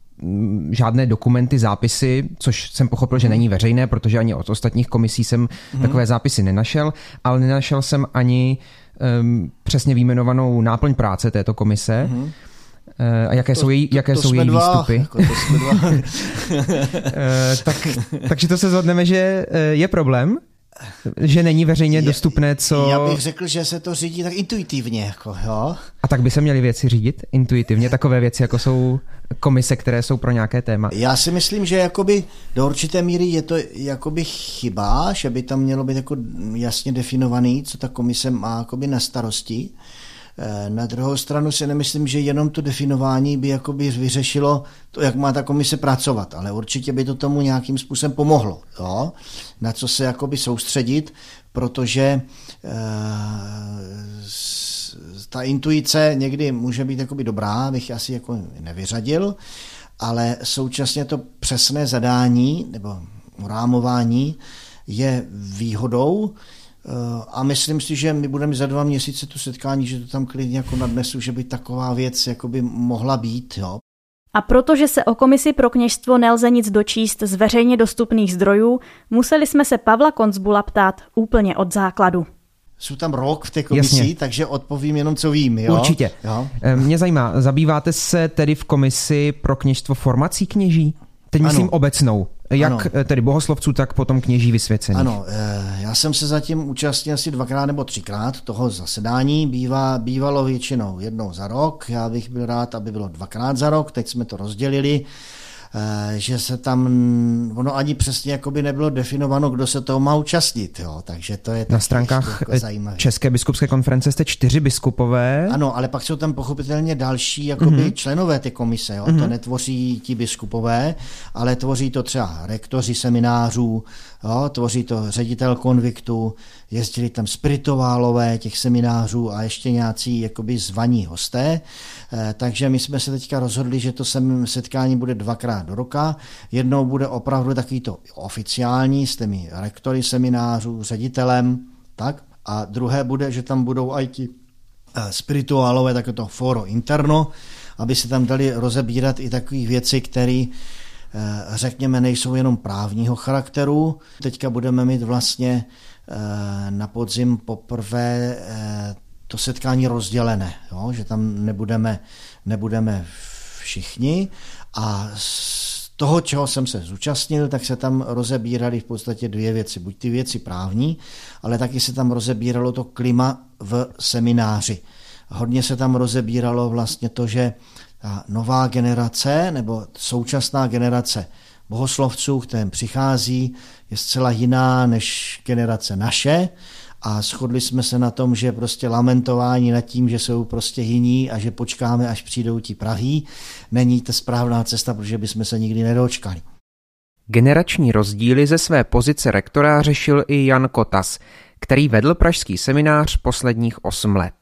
žádné dokumenty, zápisy, což jsem pochopil, že není veřejné, protože ani od ostatních komisí jsem mm-hmm. takové zápisy nenašel, ale nenašel jsem ani um, přesně výjmenovanou náplň práce této komise. Mm-hmm. A jaké to, jsou její, jaké to, to jsou její dva, výstupy? Jako to jsme dva. [laughs] Eh, tak, takže to se zhodneme, že eh, je problém že není veřejně dostupné, co... Já bych řekl, že se to řídí tak intuitivně, jako, jo. A tak by se měly věci řídit intuitivně, takové věci, jako jsou komise, které jsou pro nějaké téma. Já si myslím, že jakoby do určité míry je to jakoby chyba, že by tam mělo být jako jasně definovaný, co ta komise má jakoby na starosti. Eh, na druhou stranu si nemyslím, že jenom to definování by jakoby vyřešilo to, jak má ta komise pracovat, ale určitě by to tomu nějakým způsobem pomohlo, jo? na co se jakoby soustředit, protože e, ta intuice někdy může být jakoby dobrá, bych asi jako nevyřadil, ale současně to přesné zadání nebo rámování je výhodou, a myslím si, že my budeme za dva měsíce tu setkání, že to tam klidně jako nadnesu, že by taková věc jako by mohla být. Jo. A protože se o komisi pro kněžstvo nelze nic dočíst z veřejně dostupných zdrojů, museli jsme se Pavla Konzbula ptát úplně od základu. Jsou tam rok v té komisi, Jasně. takže odpovím jenom, co vím. Jo? Určitě. Jo? Eh, mě zajímá, zabýváte se tedy v komisi pro kněžstvo formací kněží? Teď myslím ano. obecnou. Jak ano. Eh, tedy bohoslovců, tak potom kněží vysvěcení. Ano, eh, já jsem se zatím účastnil asi dvakrát nebo třikrát toho zasedání. Bývá, bývalo většinou jednou za rok. Já bych byl rád, aby bylo dvakrát za rok. Teď jsme to rozdělili. Eh, že se tam, ono ani přesně jakoby nebylo definováno, kdo se toho má účastnit, jo, takže to je Na stránkách jako zajímavé. České biskupské konference jste čtyři biskupové. Ano, ale pak jsou tam pochopitelně další jakoby mm-hmm. členové té komise, jo, mm-hmm. to mhm. netvoří ti biskupové, ale tvoří to třeba rektoři seminářů, jo, tvoří to ředitel konviktu, jezdili tam spiritoválové těch seminářů a ještě nějací jakoby zvaní hosté, Eh, takže my jsme se teďka rozhodli, že to setkání bude dvakrát do roka. Jednou bude opravdu takový to oficiální s těmi rektory seminářů, ředitelem, tak? A druhé bude, že tam budou i ti eh, spirituálové, také to foro interno, aby se tam dali rozebírat i takové věci, které řekněme, nejsou jenom právního charakteru. Teďka budeme mít vlastně na podzim poprvé to setkání rozdělené, jo? že tam nebudeme, nebudeme všichni a z toho, čeho jsem se zúčastnil, tak se tam rozebírali v podstatě dvě věci. Buď ty věci právní, ale taky se tam rozebíralo to klima v semináři. Hodně se tam rozebíralo vlastně to, že ta nová generace nebo současná generace bohoslovců, kterým přichází, je zcela jiná než generace naše a shodli jsme se na tom, že prostě lamentování nad tím, že jsou prostě jiní a že počkáme, až přijdou ti praví, není to správná cesta, protože bychom se nikdy nedočkali. Generační rozdíly ze své pozice rektora řešil i Jan Kotas, který vedl pražský seminář posledních 8 let.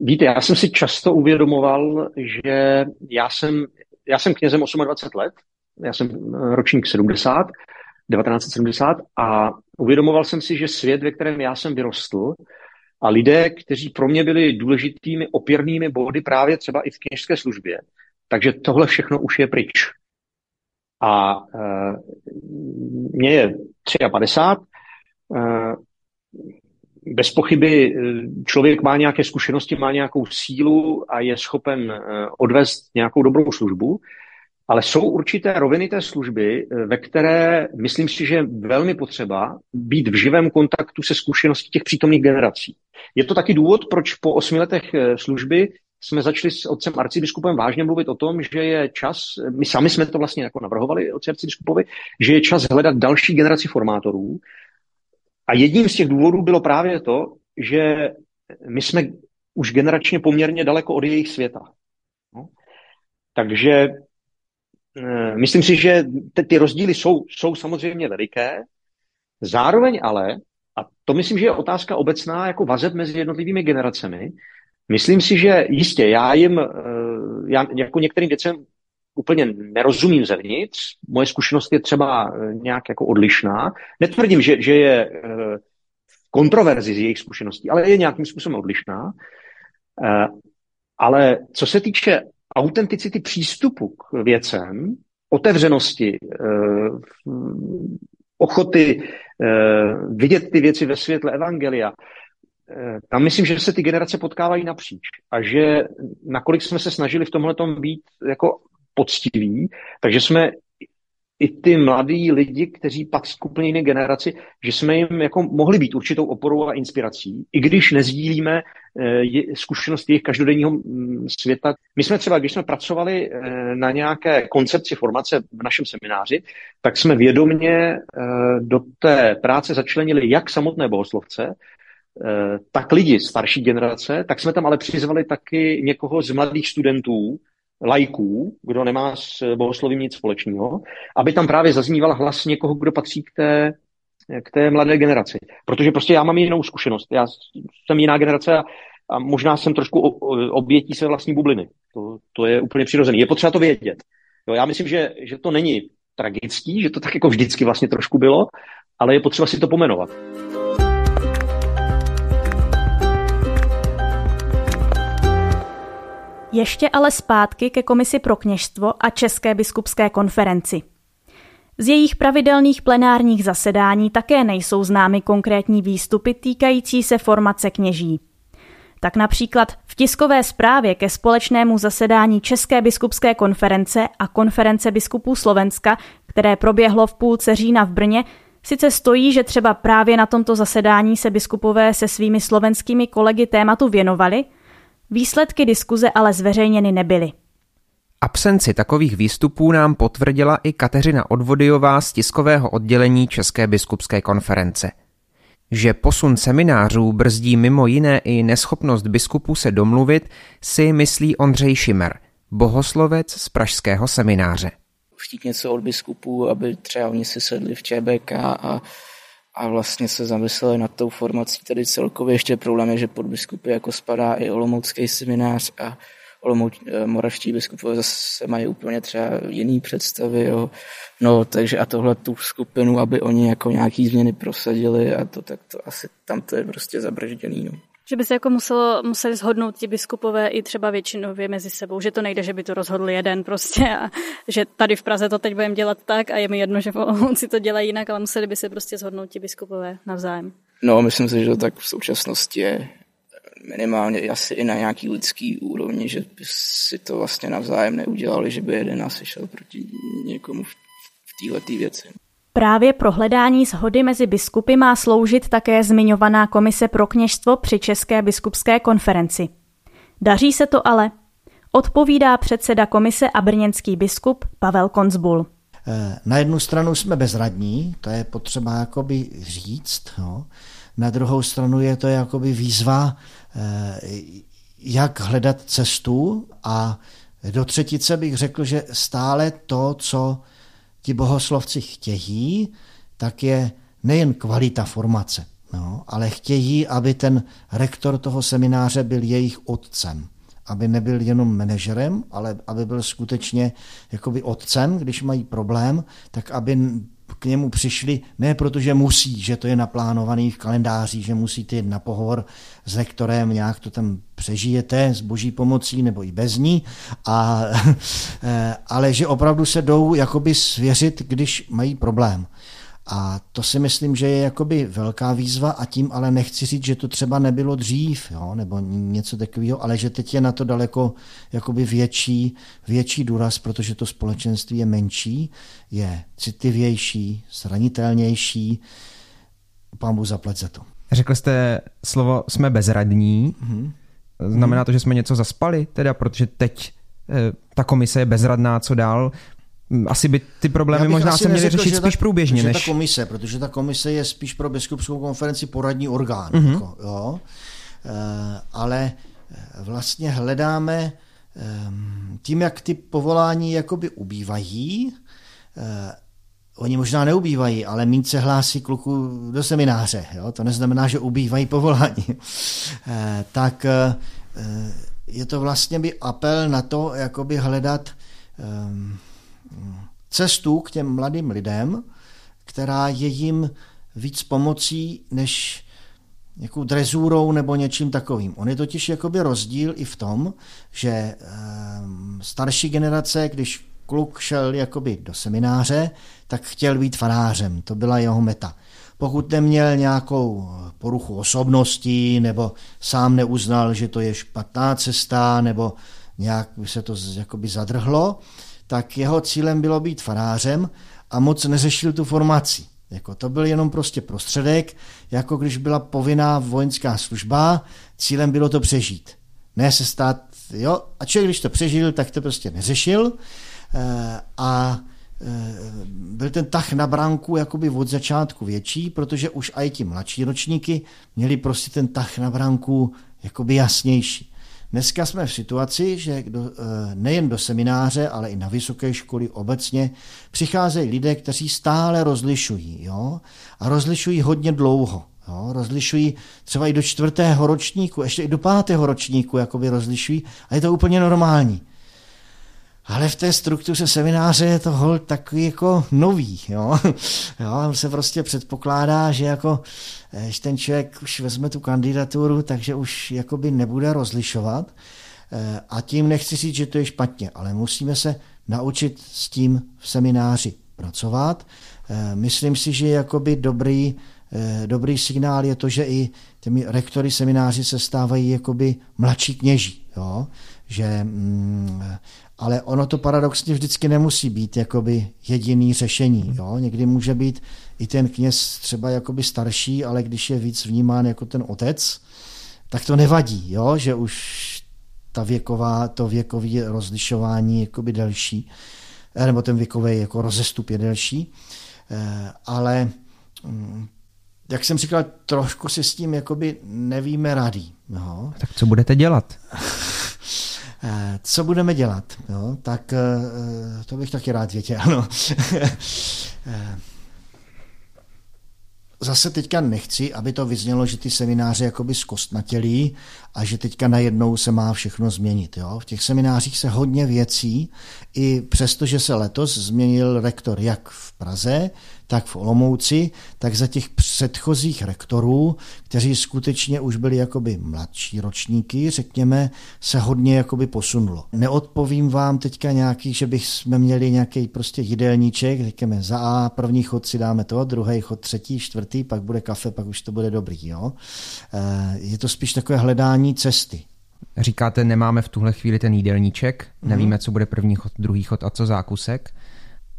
Víte, já jsem si často uvědomoval, že já jsem, já jsem knězem 28 let, já jsem ročník 70 1970 a uvědomoval jsem si, že svět, ve kterém já jsem vyrostl a lidé, kteří pro mě byli důležitými opěrnými body právě třeba i v kněžské službě, takže tohle všechno už je pryč. A e, mě je 53, e, bez pochyby e, člověk má nějaké zkušenosti, má nějakou sílu a je schopen e, odvést nějakou dobrou službu, ale jsou určité roviny té služby, eh, ve které myslím si, že je velmi potřeba být v živém kontaktu se zkušeností těch přítomných generací. Je to taky důvod, proč po osmi letech eh, služby jsme začali s otcem arcibiskupem vážně mluvit o tom, že je čas, my sami jsme to vlastně jako navrhovali otci arcibiskupovi, že je čas hledat další generaci formátorů. A jedním z těch důvodů bylo právě to, že my jsme už generačně poměrně daleko od jejich světa. No. Takže Eh, myslím si, že ty rozdíly jsou, jsou samozřejmě veliké, zároveň ale, a to myslím, že je otázka obecná jako vazeb mezi jednotlivými generacemi, myslím si, že jistě já jim, eh, já jako některým věcem úplně nerozumím zevnitř, moje zkušenost je třeba eh, nějak jako odlišná. Netvrdím, že, že je v kontroverzi z jejich zkušeností, ale je nějakým způsobem odlišná. Ale co se týče autenticity přístupu k věcem, otevřenosti, eh, ochoty eh, vidět ty věci ve světle evangelia, eh, tam myslím, že se ty generace potkávají napříč a že nakolik jsme se snažili v tomhle být jako poctiví, takže jsme i ty mladí lidi, kteří patří k úplně jiné generaci, že jsme jim jako mohli být určitou oporou a inspirací, i když nezdílíme eh, zkušenosti jejich každodenního mm, světa. My jsme třeba, když jsme pracovali eh, na nějaké koncepci formace v našem semináři, tak jsme vědomně eh, do té práce začlenili jak samotné bohoslovce, tak lidi starší generace, tak jsme tam ale přizvali taky někoho z mladých studentů, lajků, kdo nemá s bohoslovím nic společného, aby tam právě zazníval hlas někoho, kdo patří k té, k té mladé generaci. Protože prostě já mám jinou zkušenost. Já jsem jiná generace a, a možná jsem trošku obětí své vlastní bubliny. To, to je úplně přirozené. Je potřeba to vědět. Jo, já myslím, že, že to není tragický, že to tak jako vždycky vlastně trošku bylo, ale je potřeba si to pomenovat. Ještě ale zpátky ke Komisi pro kněžstvo a České biskupské konferenci. Z jejich pravidelných plenárních zasedání také nejsou známy konkrétní výstupy týkající se formace kněží. Tak například v tiskové zprávě ke společnému zasedání České biskupské konference a konference biskupů Slovenska, které proběhlo v půlce října v Brně, sice stojí, že třeba právě na tomto zasedání se biskupové se svými slovenskými kolegy tématu věnovali – Výsledky diskuze ale zveřejněny nebyly. Absenci takových výstupů nám potvrdila i Kateřina Odvodyová z tiskového oddělení České biskupské konference. Že posun seminářů brzdí mimo jiné i neschopnost biskupů se domluvit, si myslí Ondřej Šimer, bohoslovec z pražského semináře. Chtít něco od biskupů, aby třeba oni si sedli v ČBK a, a vlastně se zamysleli nad tou formací. Tady celkově ještě problém je, že pod biskupy jako spadá i Olomoucký seminář a Olomouc, eh, moravští biskupové zase mají úplně třeba jiný představy, jo. No, takže a tohle tu skupinu, aby oni jako nějaký změny prosadili a to, tak to asi tam to je prostě zabržděný, no. Že by se jako muselo, museli shodnout ti biskupové i třeba většinově mezi sebou, že to nejde, že by to rozhodl jeden prostě a že tady v Praze to teď budeme dělat tak a je mi jedno, že si to dělají jinak, ale museli by se prostě shodnout ti biskupové navzájem. No, myslím si, že to tak v současnosti je minimálně asi i na nějaký lidský úrovni, že by si to vlastně navzájem neudělali, že by jeden asi šel proti někomu v této věci. Právě pro hledání shody mezi biskupy má sloužit také zmiňovaná komise pro kněžstvo při České biskupské konferenci. Daří se to ale? Odpovídá předseda komise a brněnský biskup Pavel Konzbul. Eh, na jednu stranu jsme bezradní, to je potřeba jakoby říct. No. Na druhou stranu je to jakoby výzva, eh, jak hledat cestu a do třetice bych řekl, že stále to, co ti bohoslovci chtějí, tak je nejen kvalita formace, no, ale chtějí, aby ten rektor toho semináře byl jejich otcem. Aby nebyl jenom manažerem, ale aby byl skutečně jakoby otcem, když mají problém, tak aby k němu přišli ne protože musí, že to je naplánovaný v kalendáři, že musíte jít na pohovor s lektorem, nějak to tam přežijete s boží pomocí nebo i bez ní, a, [laughs] eh, ale že opravdu se jdou jakoby svěřit, když mají problém. A to si myslím, že je jakoby velká výzva a tím ale nechci říct, že to třeba nebylo dřív, jo, nebo něco takového, ale že teď je na to daleko jakoby větší, větší důraz, protože to společenství je menší, je citlivější, zranitelnější. Pán Bůh zaplať za to. Řekl jste slovo jsme bezradní. Mm-hmm. Znamená to, že jsme něco zaspali, teda, protože teď eh, ta komise je bezradná, co dál. Asi by ty problémy možná se měly řešit spíš ta, průběžně. Než... ta komise, protože ta komise je spíš pro biskupskou konferenci poradní orgán. Mm-hmm. Jako, jo. E, ale vlastně hledáme tím, jak ty povolání jakoby ubývají, e, oni možná neubývají, ale míň se hlásí kluku do semináře. Jo? To neznamená, že ubývají povolání. [laughs] E, tak e, je to vlastně by apel na to, jakoby hledat cestu k těm mladým lidem, která je jim víc pomocí než nějakou drezurou nebo něčím takovým. On je totiž jakoby rozdíl i v tom, že e, starší generace, když kluk šel jakoby do semináře, tak chtěl být farářem. To byla jeho meta. Pokud neměl nějakou poruchu osobnosti nebo sám neuznal, že to je špatná cesta nebo nějak se to jakoby zadrhlo, tak jeho cílem bylo být farářem a moc neřešil tu formaci. Jako to byl jenom prostě prostředek, jako když byla povinná vojenská služba, cílem bylo to přežít. Ne se stát, jo, a člověk, když to přežil, tak to prostě neřešil e, a e, byl ten tah na branku jakoby od začátku větší, protože už i ti mladší ročníky měli prostě ten tah na branku jakoby jasnější. Dneska jsme v situaci, že do, eh, nejen do semináře, ale i na vysoké školy obecně přicházejí lidé, kteří stále rozlišují. Jo? A rozlišují hodně dlouho. Jo? Rozlišují třeba i do čtvrtého ročníku, ještě i do pátého ročníku jakoby rozlišují a je to úplně normální. Ale v té struktuře semináře je to hol takový jako nový. Jo? [laughs] Jo, se prostě předpokládá, že jako když ten člověk už vezme tu kandidaturu, takže už jakoby nebude rozlišovat. Eh, a tím nechci říct, že to je špatně, ale musíme se naučit s tím v semináři pracovat. Eh, myslím si, že jakoby dobrý, eh, dobrý signál je to, že i těmi rektory semináři se stávají jakoby mladší kněží. Jo? Že mm, ale ono to paradoxně vždycky nemusí být jakoby jediný řešení. Jo? Někdy může být i ten kněz třeba jakoby starší, ale když je víc vnímán jako ten otec, tak to nevadí, jo? že už ta věková, to věkové rozlišování jakoby delší, nebo ten věkový jako rozestup je delší, ale mm, jak jsem říkal, trošku si s tím jakoby nevíme rady. No. Tak co budete dělat? [laughs] Eh, co budeme dělat? Jo? Tak eh, to bych taky rád věděl. [laughs] Ano. Eh, zase teďka nechci, aby to vyznělo, že ty semináře jakoby zkostnatělí a že teďka najednou se má všechno změnit. Jo? V těch seminářích se hodně věcí, i přesto, že se letos změnil rektor jak v Praze, tak v Olomouci, tak za těch předchozích rektorů, kteří skutečně už byli jakoby mladší ročníky, řekněme, se hodně jakoby posunulo. Neodpovím vám teďka nějaký, že bych jsme měli nějaký prostě jídelníček, řekněme za A, první chod si dáme to, druhý chod třetí, čtvrtý, pak bude kafe, pak už to bude dobrý. Jo? Eh, je to spíš takové hledání cesty. Říkáte, nemáme v tuhle chvíli ten jídelníček, nevíme, co bude první chod, druhý chod a co zákusek.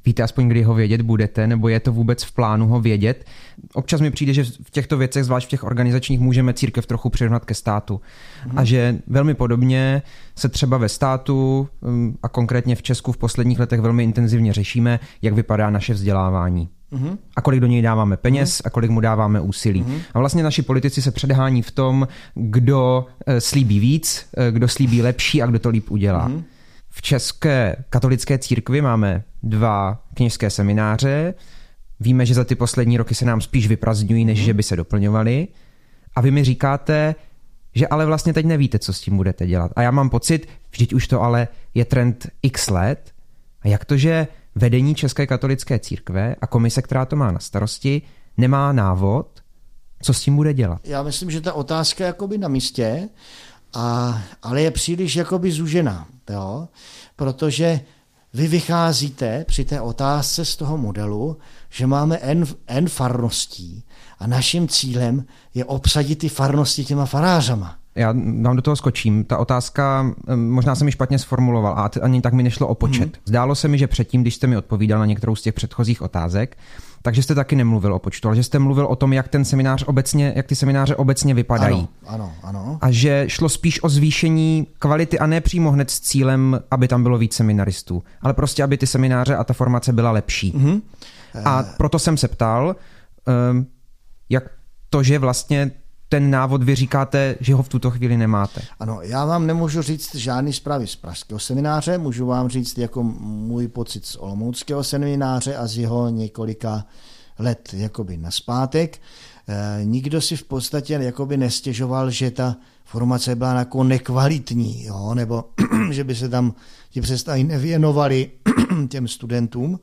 Víte aspoň, kdy ho vědět budete, nebo je to vůbec v plánu ho vědět? Občas mi přijde, že v těchto věcech, zvlášť v těch organizačních, můžeme církev trochu přirovnat ke státu. Mm. A že velmi podobně se třeba ve státu um, a konkrétně v Česku v posledních letech velmi intenzivně řešíme, jak vypadá naše vzdělávání. Mm-hmm. A kolik do něj dáváme peněz mm-hmm. a kolik mu dáváme úsilí. Mm-hmm. A vlastně naši politici se předhání v tom, kdo eh, slíbí víc, eh, kdo slíbí lepší a kdo to líp udělá. Mm-hmm. V České katolické církvi máme dva kněžské semináře. Víme, že za ty poslední roky se nám spíš vyprazňují, než mm. že by se doplňovaly. A vy mi říkáte, že ale vlastně teď nevíte, co s tím budete dělat. A já mám pocit, vždyť už to ale je trend x let. A jak to, že vedení České katolické církve a komise, která to má na starosti, nemá návod, co s tím bude dělat? Já myslím, že ta otázka je jakoby na místě, a, ale je příliš jakoby zúžená, jo? protože vy vycházíte při té otázce z toho modelu, že máme N, N farností a naším cílem je obsadit ty farnosti těma farářama. Já vám do toho skočím. Ta otázka, možná jsem ji špatně sformuloval a ani tak mi nešlo o počet. Hmm. Zdálo se mi, že předtím, když jste mi odpovídal na některou z těch předchozích otázek, takže jste taky nemluvil o počtu, ale že jste mluvil o tom, jak ten seminář obecně, jak ty semináře obecně vypadají. Ano, ano, ano. A že šlo spíš o zvýšení kvality a ne přímo hned s cílem, aby tam bylo víc seminaristů, ale prostě, aby ty semináře a ta formace byla lepší. Mm-hmm. A proto jsem se ptal, ehm, jak to, že vlastně ten návod vy říkáte, že ho v tuto chvíli nemáte. Ano, já vám nemůžu říct žádný zprávy z pražského semináře, můžu vám říct jako můj pocit z olomouckého semináře a z jeho několika let jakoby naspátek. E, nikdo si v podstatě jakoby nestěžoval, že ta formace byla jako nekvalitní, jo? nebo [clears throat] že by se tam ti přestají nevěnovali [clears throat] těm studentům,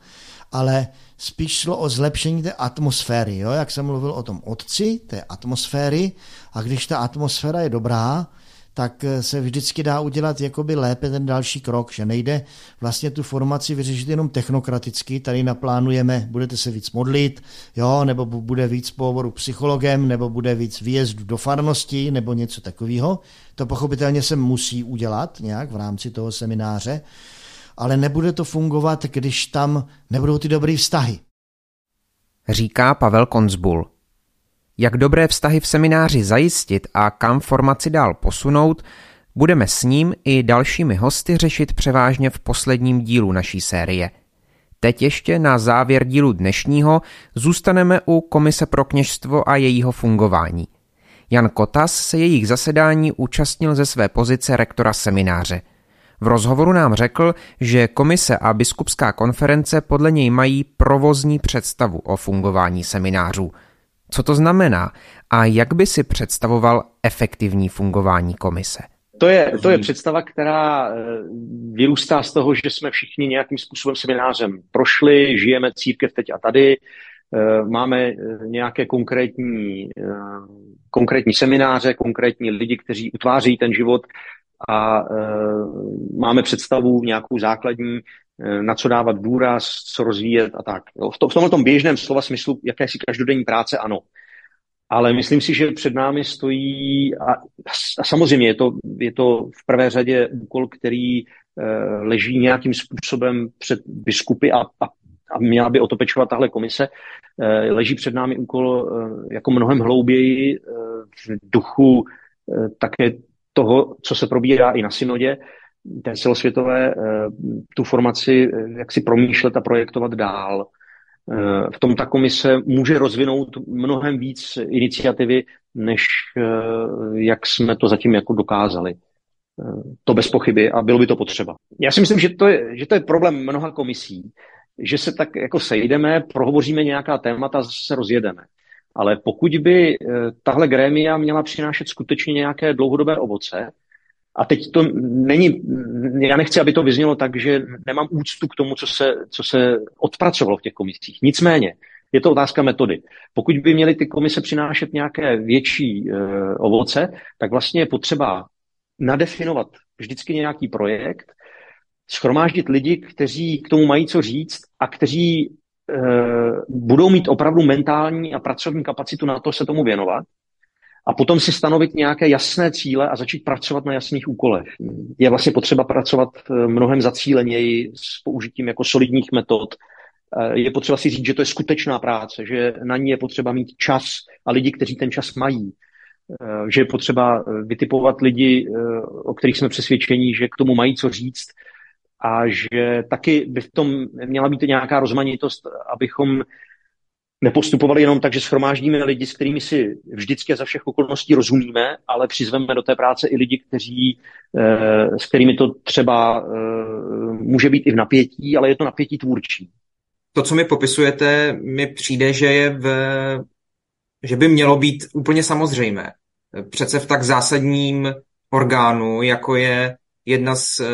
ale spíš šlo o zlepšení té atmosféry. Jo? Jak jsem mluvil o tom otci, té atmosféry, a když ta atmosféra je dobrá, tak eh, se vždycky dá udělat jakoby lépe ten další krok, že nejde vlastně tu formaci vyřešit jenom technokraticky, tady naplánujeme, budete se víc modlit, jo, nebo bude víc pohovoru psychologem, nebo bude víc výjezdu do farnosti, nebo něco takového. To pochopitelně se musí udělat nějak v rámci toho semináře, ale nebude to fungovat, když tam nebudou ty dobré vztahy. Říká Pavel Konzbul. Jak dobré vztahy v semináři zajistit a kam formaci dál posunout, budeme s ním i dalšími hosty řešit převážně v posledním dílu naší série. Teď ještě na závěr dílu dnešního zůstaneme u Komise pro kněžstvo a jejího fungování. Jan Kotas se jejich zasedání účastnil ze své pozice rektora semináře – v rozhovoru nám řekl, že komise a biskupská konference podle něj mají provozní představu o fungování seminářů. Co to znamená a jak by si představoval efektivní fungování komise? To je, to je představa, která eh, vyrůstá z toho, že jsme všichni nějakým způsobem seminářem prošli, žijeme církev teď a tady, eh, máme eh, nějaké konkrétní, konkrétní semináře, konkrétní lidi, kteří utváří ten život a e, máme představu nějakou základní, e, na co dávat důraz, co rozvíjet a tak. Jo, v, to, v tomhle tom běžném slova smyslu jakési každodenní práce ano. Ale myslím si, že před námi stojí, a, a samozřejmě je to, je to v prvé řadě úkol, který e, leží nějakým způsobem před biskupy a, a, a měla by o to pečovat tahle komise, e, leží před námi úkol e, jako mnohem hlouběji e, v duchu e, také toho, co se probírá i na synodě, té celosvětové, tu formaci jak si promýšlet a projektovat dál. V tom ta komise může rozvinout mnohem víc iniciativy, než jak jsme to zatím jako dokázali. To bez pochyby a bylo by to potřeba. Já si myslím, že to je, že to je problém mnoha komisí, že se tak jako sejdeme, prohovoříme nějaká témata a se rozjedeme. Ale pokud by eh, tahle grémia měla přinášet skutečně nějaké dlouhodobé ovoce, a teď to není, já nechci, aby to vyznělo tak, že nemám úctu k tomu, co se, co se odpracovalo v těch komisích. Nicméně, je to otázka metody. Pokud by měly ty komise přinášet nějaké větší uh, ovoce, tak vlastně je potřeba nadefinovat vždycky nějaký projekt, schromáždit lidi, kteří k tomu mají co říct a kteří e, budou mít opravdu mentální a pracovní kapacitu na to se tomu věnovat a potom si stanovit nějaké jasné cíle a začít pracovat na jasných úkolech. Je vlastně potřeba pracovat eh, mnohem zacíleněji s použitím jako solidních metod. Eh, je potřeba si říct, že to je skutečná práce, že na ní je potřeba mít čas a lidi, kteří ten čas mají. Že je potřeba vytipovat lidi, o kterých jsme přesvědčení, že k tomu mají co říct a že taky by v tom měla být nějaká rozmanitost, abychom nepostupovali jenom tak, že schromáždíme lidi, s kterými si vždycky za všech okolností rozumíme, ale přizveme do té práce i lidi, kteří, eh, s kterými to třeba eh, může být i v napětí, ale je to napětí tvůrčí. To, co mi popisujete, mi přijde, že je v, že by mělo být úplně samozřejmé. Přece v tak zásadním orgánu, jako je jedna z eh,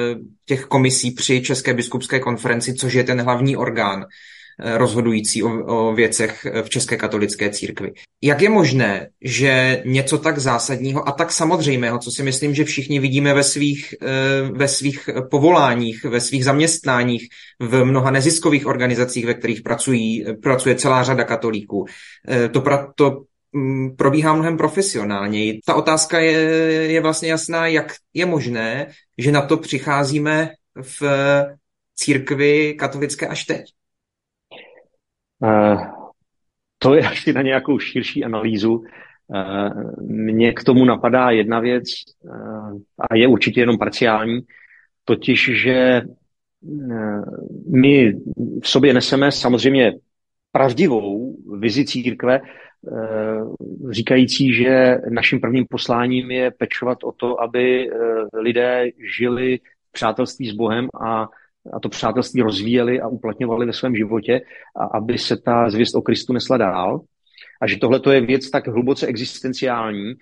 těch komisí při České biskupské konferenci, což je ten hlavní orgán eh, rozhodující o, o věcech v České katolické církvi. Jak je možné, že něco tak zásadního a tak samozřejmého, co si myslím, že všichni vidíme ve svých, eh, ve svých povoláních, ve svých zaměstnáních, v mnoha neziskových organizacích, ve kterých pracují, pracuje celá řada katolíků, to, to Mm, probíhá mnohem profesionálněji. Ta otázka je, je vlastně jasná, jak je možné, že na to přicházíme v církvi katolické až teď. Uh, to je [laughs] asi na nějakou širší analýzu. Uh, mně k tomu napadá jedna věc, uh, a je určitě jenom parciální, totiž, že my v sobě neseme samozřejmě pravdivou vizi církve, říkající, že naším prvním posláním je pečovat o to, aby eh, lidé žili v přátelství s Bohem a, a to přátelství rozvíjeli a uplatňovali ve svém životě a aby se ta zvěst o Kristu nesla dál. A že tohle je věc tak hluboce existenciální,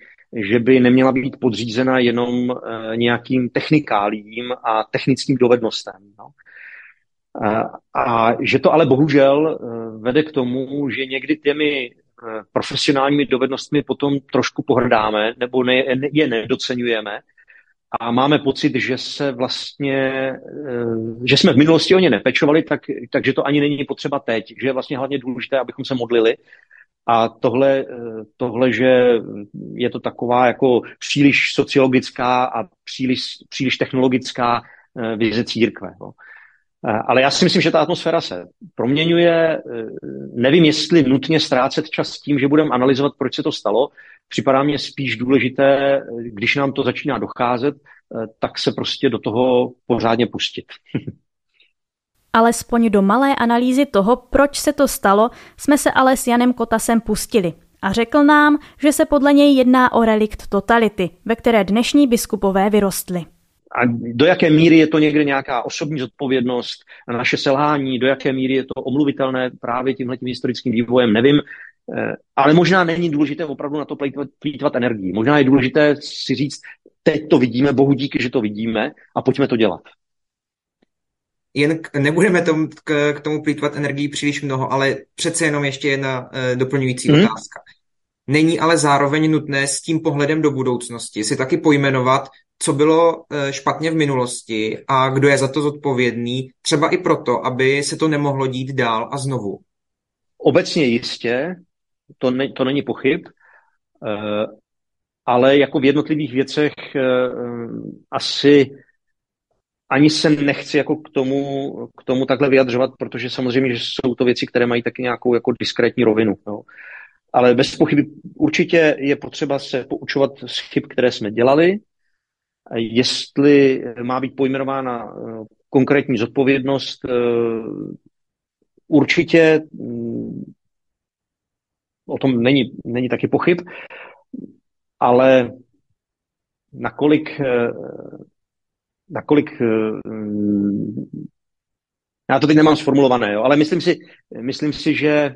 že by neměla být podřízena jenom eh, nějakým technikálím a technickým dovednostem. No. A, a že to ale bohužel vede k tomu, že někdy těmi Eh, profesionálními dovednostmi potom trošku pohrdáme nebo ne, je nedocenujeme a máme pocit, že se vlastně, eh, že jsme v minulosti o ně nepečovali, tak, takže to ani není potřeba teď, že je vlastně hlavně důležité, abychom se modlili a tohle, eh, tohle, že je to taková jako příliš sociologická a příliš, příliš technologická vize církve. No. Eh, ale já si myslím, že ta atmosféra se proměňuje. Eh, nevím, jestli nutně ztrácet čas tím, že budeme analyzovat, proč se to stalo. Připadá mě spíš důležité, eh, když nám to začíná docházet, tak se prostě do toho pořádně pustit. [laughs] Alespoň do malé analýzy toho, proč se to stalo, jsme se ale s Janem Kotasem pustili a řekl nám, že se podle něj jedná o relikt totality, ve které dnešní biskupové vyrostli a do jaké míry je to někde nějaká osobní zodpovědnost na naše selhání, do jaké míry je to omluvitelné právě tímhle tím historickým vývojem, nevím. Eh, ale možná není důležité opravdu na to plýtvat, plýtvat energii. Možná je důležité si říct, teď to vidíme, bohu díky, že to vidíme a pojďme to dělat. Jen k, nebudeme tom, k, k tomu plýtvat energii příliš mnoho, ale přece jenom ještě jedna uh, doplňující hmm. otázka. Není ale zároveň nutné s tím pohledem do budoucnosti si taky pojmenovat, co bylo eh, špatně v minulosti a kdo je za to zodpovědný, třeba i proto, aby se to nemohlo dít dál a znovu. Obecně jistě, to, ne, to není pochyb, eh, ale jako v jednotlivých věcech eh, asi ani se nechci jako k tomu, k tomu takhle vyjadřovat, protože samozřejmě, že jsou to věci, které mají taky nějakou jako diskrétní rovinu. No. Ale bez pochyby určitě je potřeba se poučovat z chyb, které jsme dělali, jestli má být pojmenována konkrétní zodpovědnost, určitě mm, o tom není, není taky pochyb, ale nakolik, nakolik já to teď nemám sformulované, jo, ale myslím si, myslím si že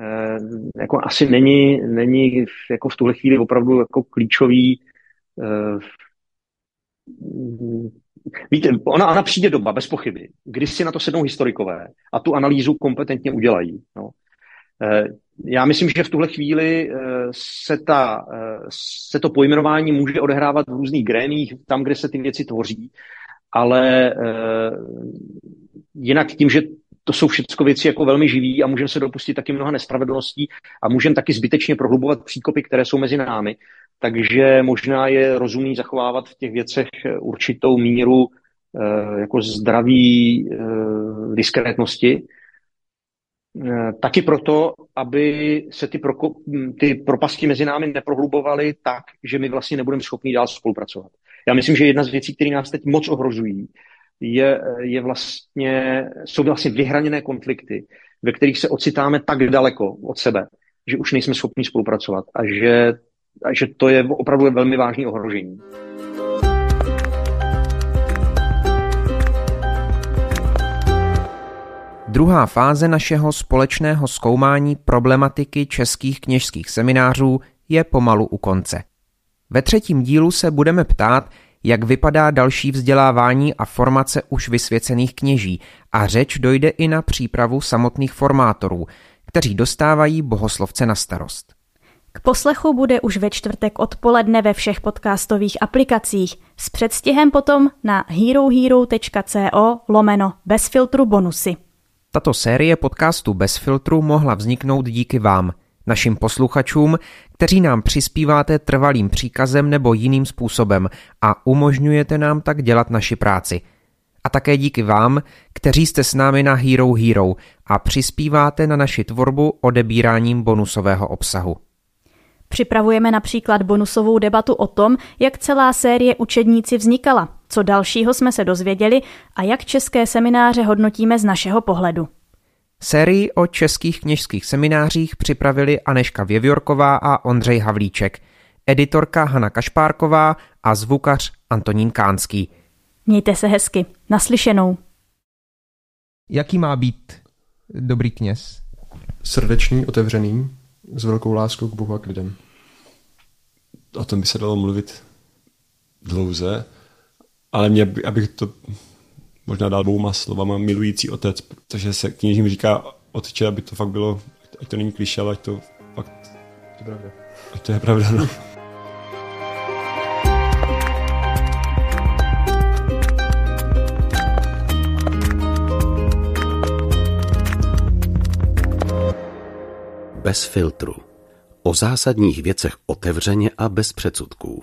eh, jako asi není, není jako v tuhle chvíli opravdu jako klíčový eh, Víte, ona, ona přijde doba, bez pochyby, kdy si na to sednou historikové a tu analýzu kompetentně udělají. No. Eh, já myslím, že v tuhle chvíli eh, se, ta, eh, se to pojmenování může odehrávat v různých grémích, tam, kde se ty věci tvoří, ale jinak tím, že to jsou všechno věci jako velmi živý a můžeme se dopustit taky mnoha nespravedlností a můžeme taky zbytečně prohlubovat příkopy, které jsou mezi námi. Takže možná je rozumný zachovávat v těch věcech určitou míru eh, jako zdraví eh, diskrétnosti. Eh, taky proto, aby se ty, proko, ty propasti mezi námi neprohlubovaly tak, že my vlastně nebudeme schopni dál spolupracovat. Já myslím, že jedna z věcí, které nás teď moc ohrožují, je, je vlastně, jsou vlastně vyhraněné konflikty, ve kterých se ocitáme tak daleko od sebe, že už nejsme schopni spolupracovat a že, a že to je opravdu velmi vážný ohrožení. Druhá fáze našeho společného zkoumání problematiky českých kněžských seminářů je pomalu u konce. Ve třetím dílu se budeme ptát, jak vypadá další vzdělávání a formace už vysvěcených kněží a řeč dojde i na přípravu samotných formátorů, kteří dostávají bohoslovce na starost. K poslechu bude už ve čtvrtek odpoledne ve všech podcastových aplikacích, s předstihem potom na herohero.co lomeno bez filtru bonusy. Tato série podcastu bez filtru mohla vzniknout díky vám – našim posluchačům, kteří nám přispíváte trvalým příkazem nebo jiným způsobem a umožňujete nám tak dělat naši práci. A také díky vám, kteří jste s námi na Hero Hero a přispíváte na naši tvorbu odebíráním bonusového obsahu. Připravujeme například bonusovou debatu o tom, jak celá série Učedníci vznikala, co dalšího jsme se dozvěděli a jak české semináře hodnotíme z našeho pohledu. Sérii o českých kněžských seminářích připravili Aneška Věvjorková a Ondřej Havlíček, editorka Hana Kašpárková a zvukař Antonín Kánský. Mějte se hezky. Naslyšenou. Jaký má být dobrý kněz? Srdečný, otevřený, s velkou láskou k Bohu a k lidem. O tom by se dalo mluvit dlouze, ale mě, abych to možná dál dvouma slovama milující otec, protože se kněžím říká otče, aby to fakt bylo, ať to není kliše, ale ať to fakt... To je pravda. Ať to je pravda, no. Bez filtru. O zásadních věcech otevřeně a bez předsudků.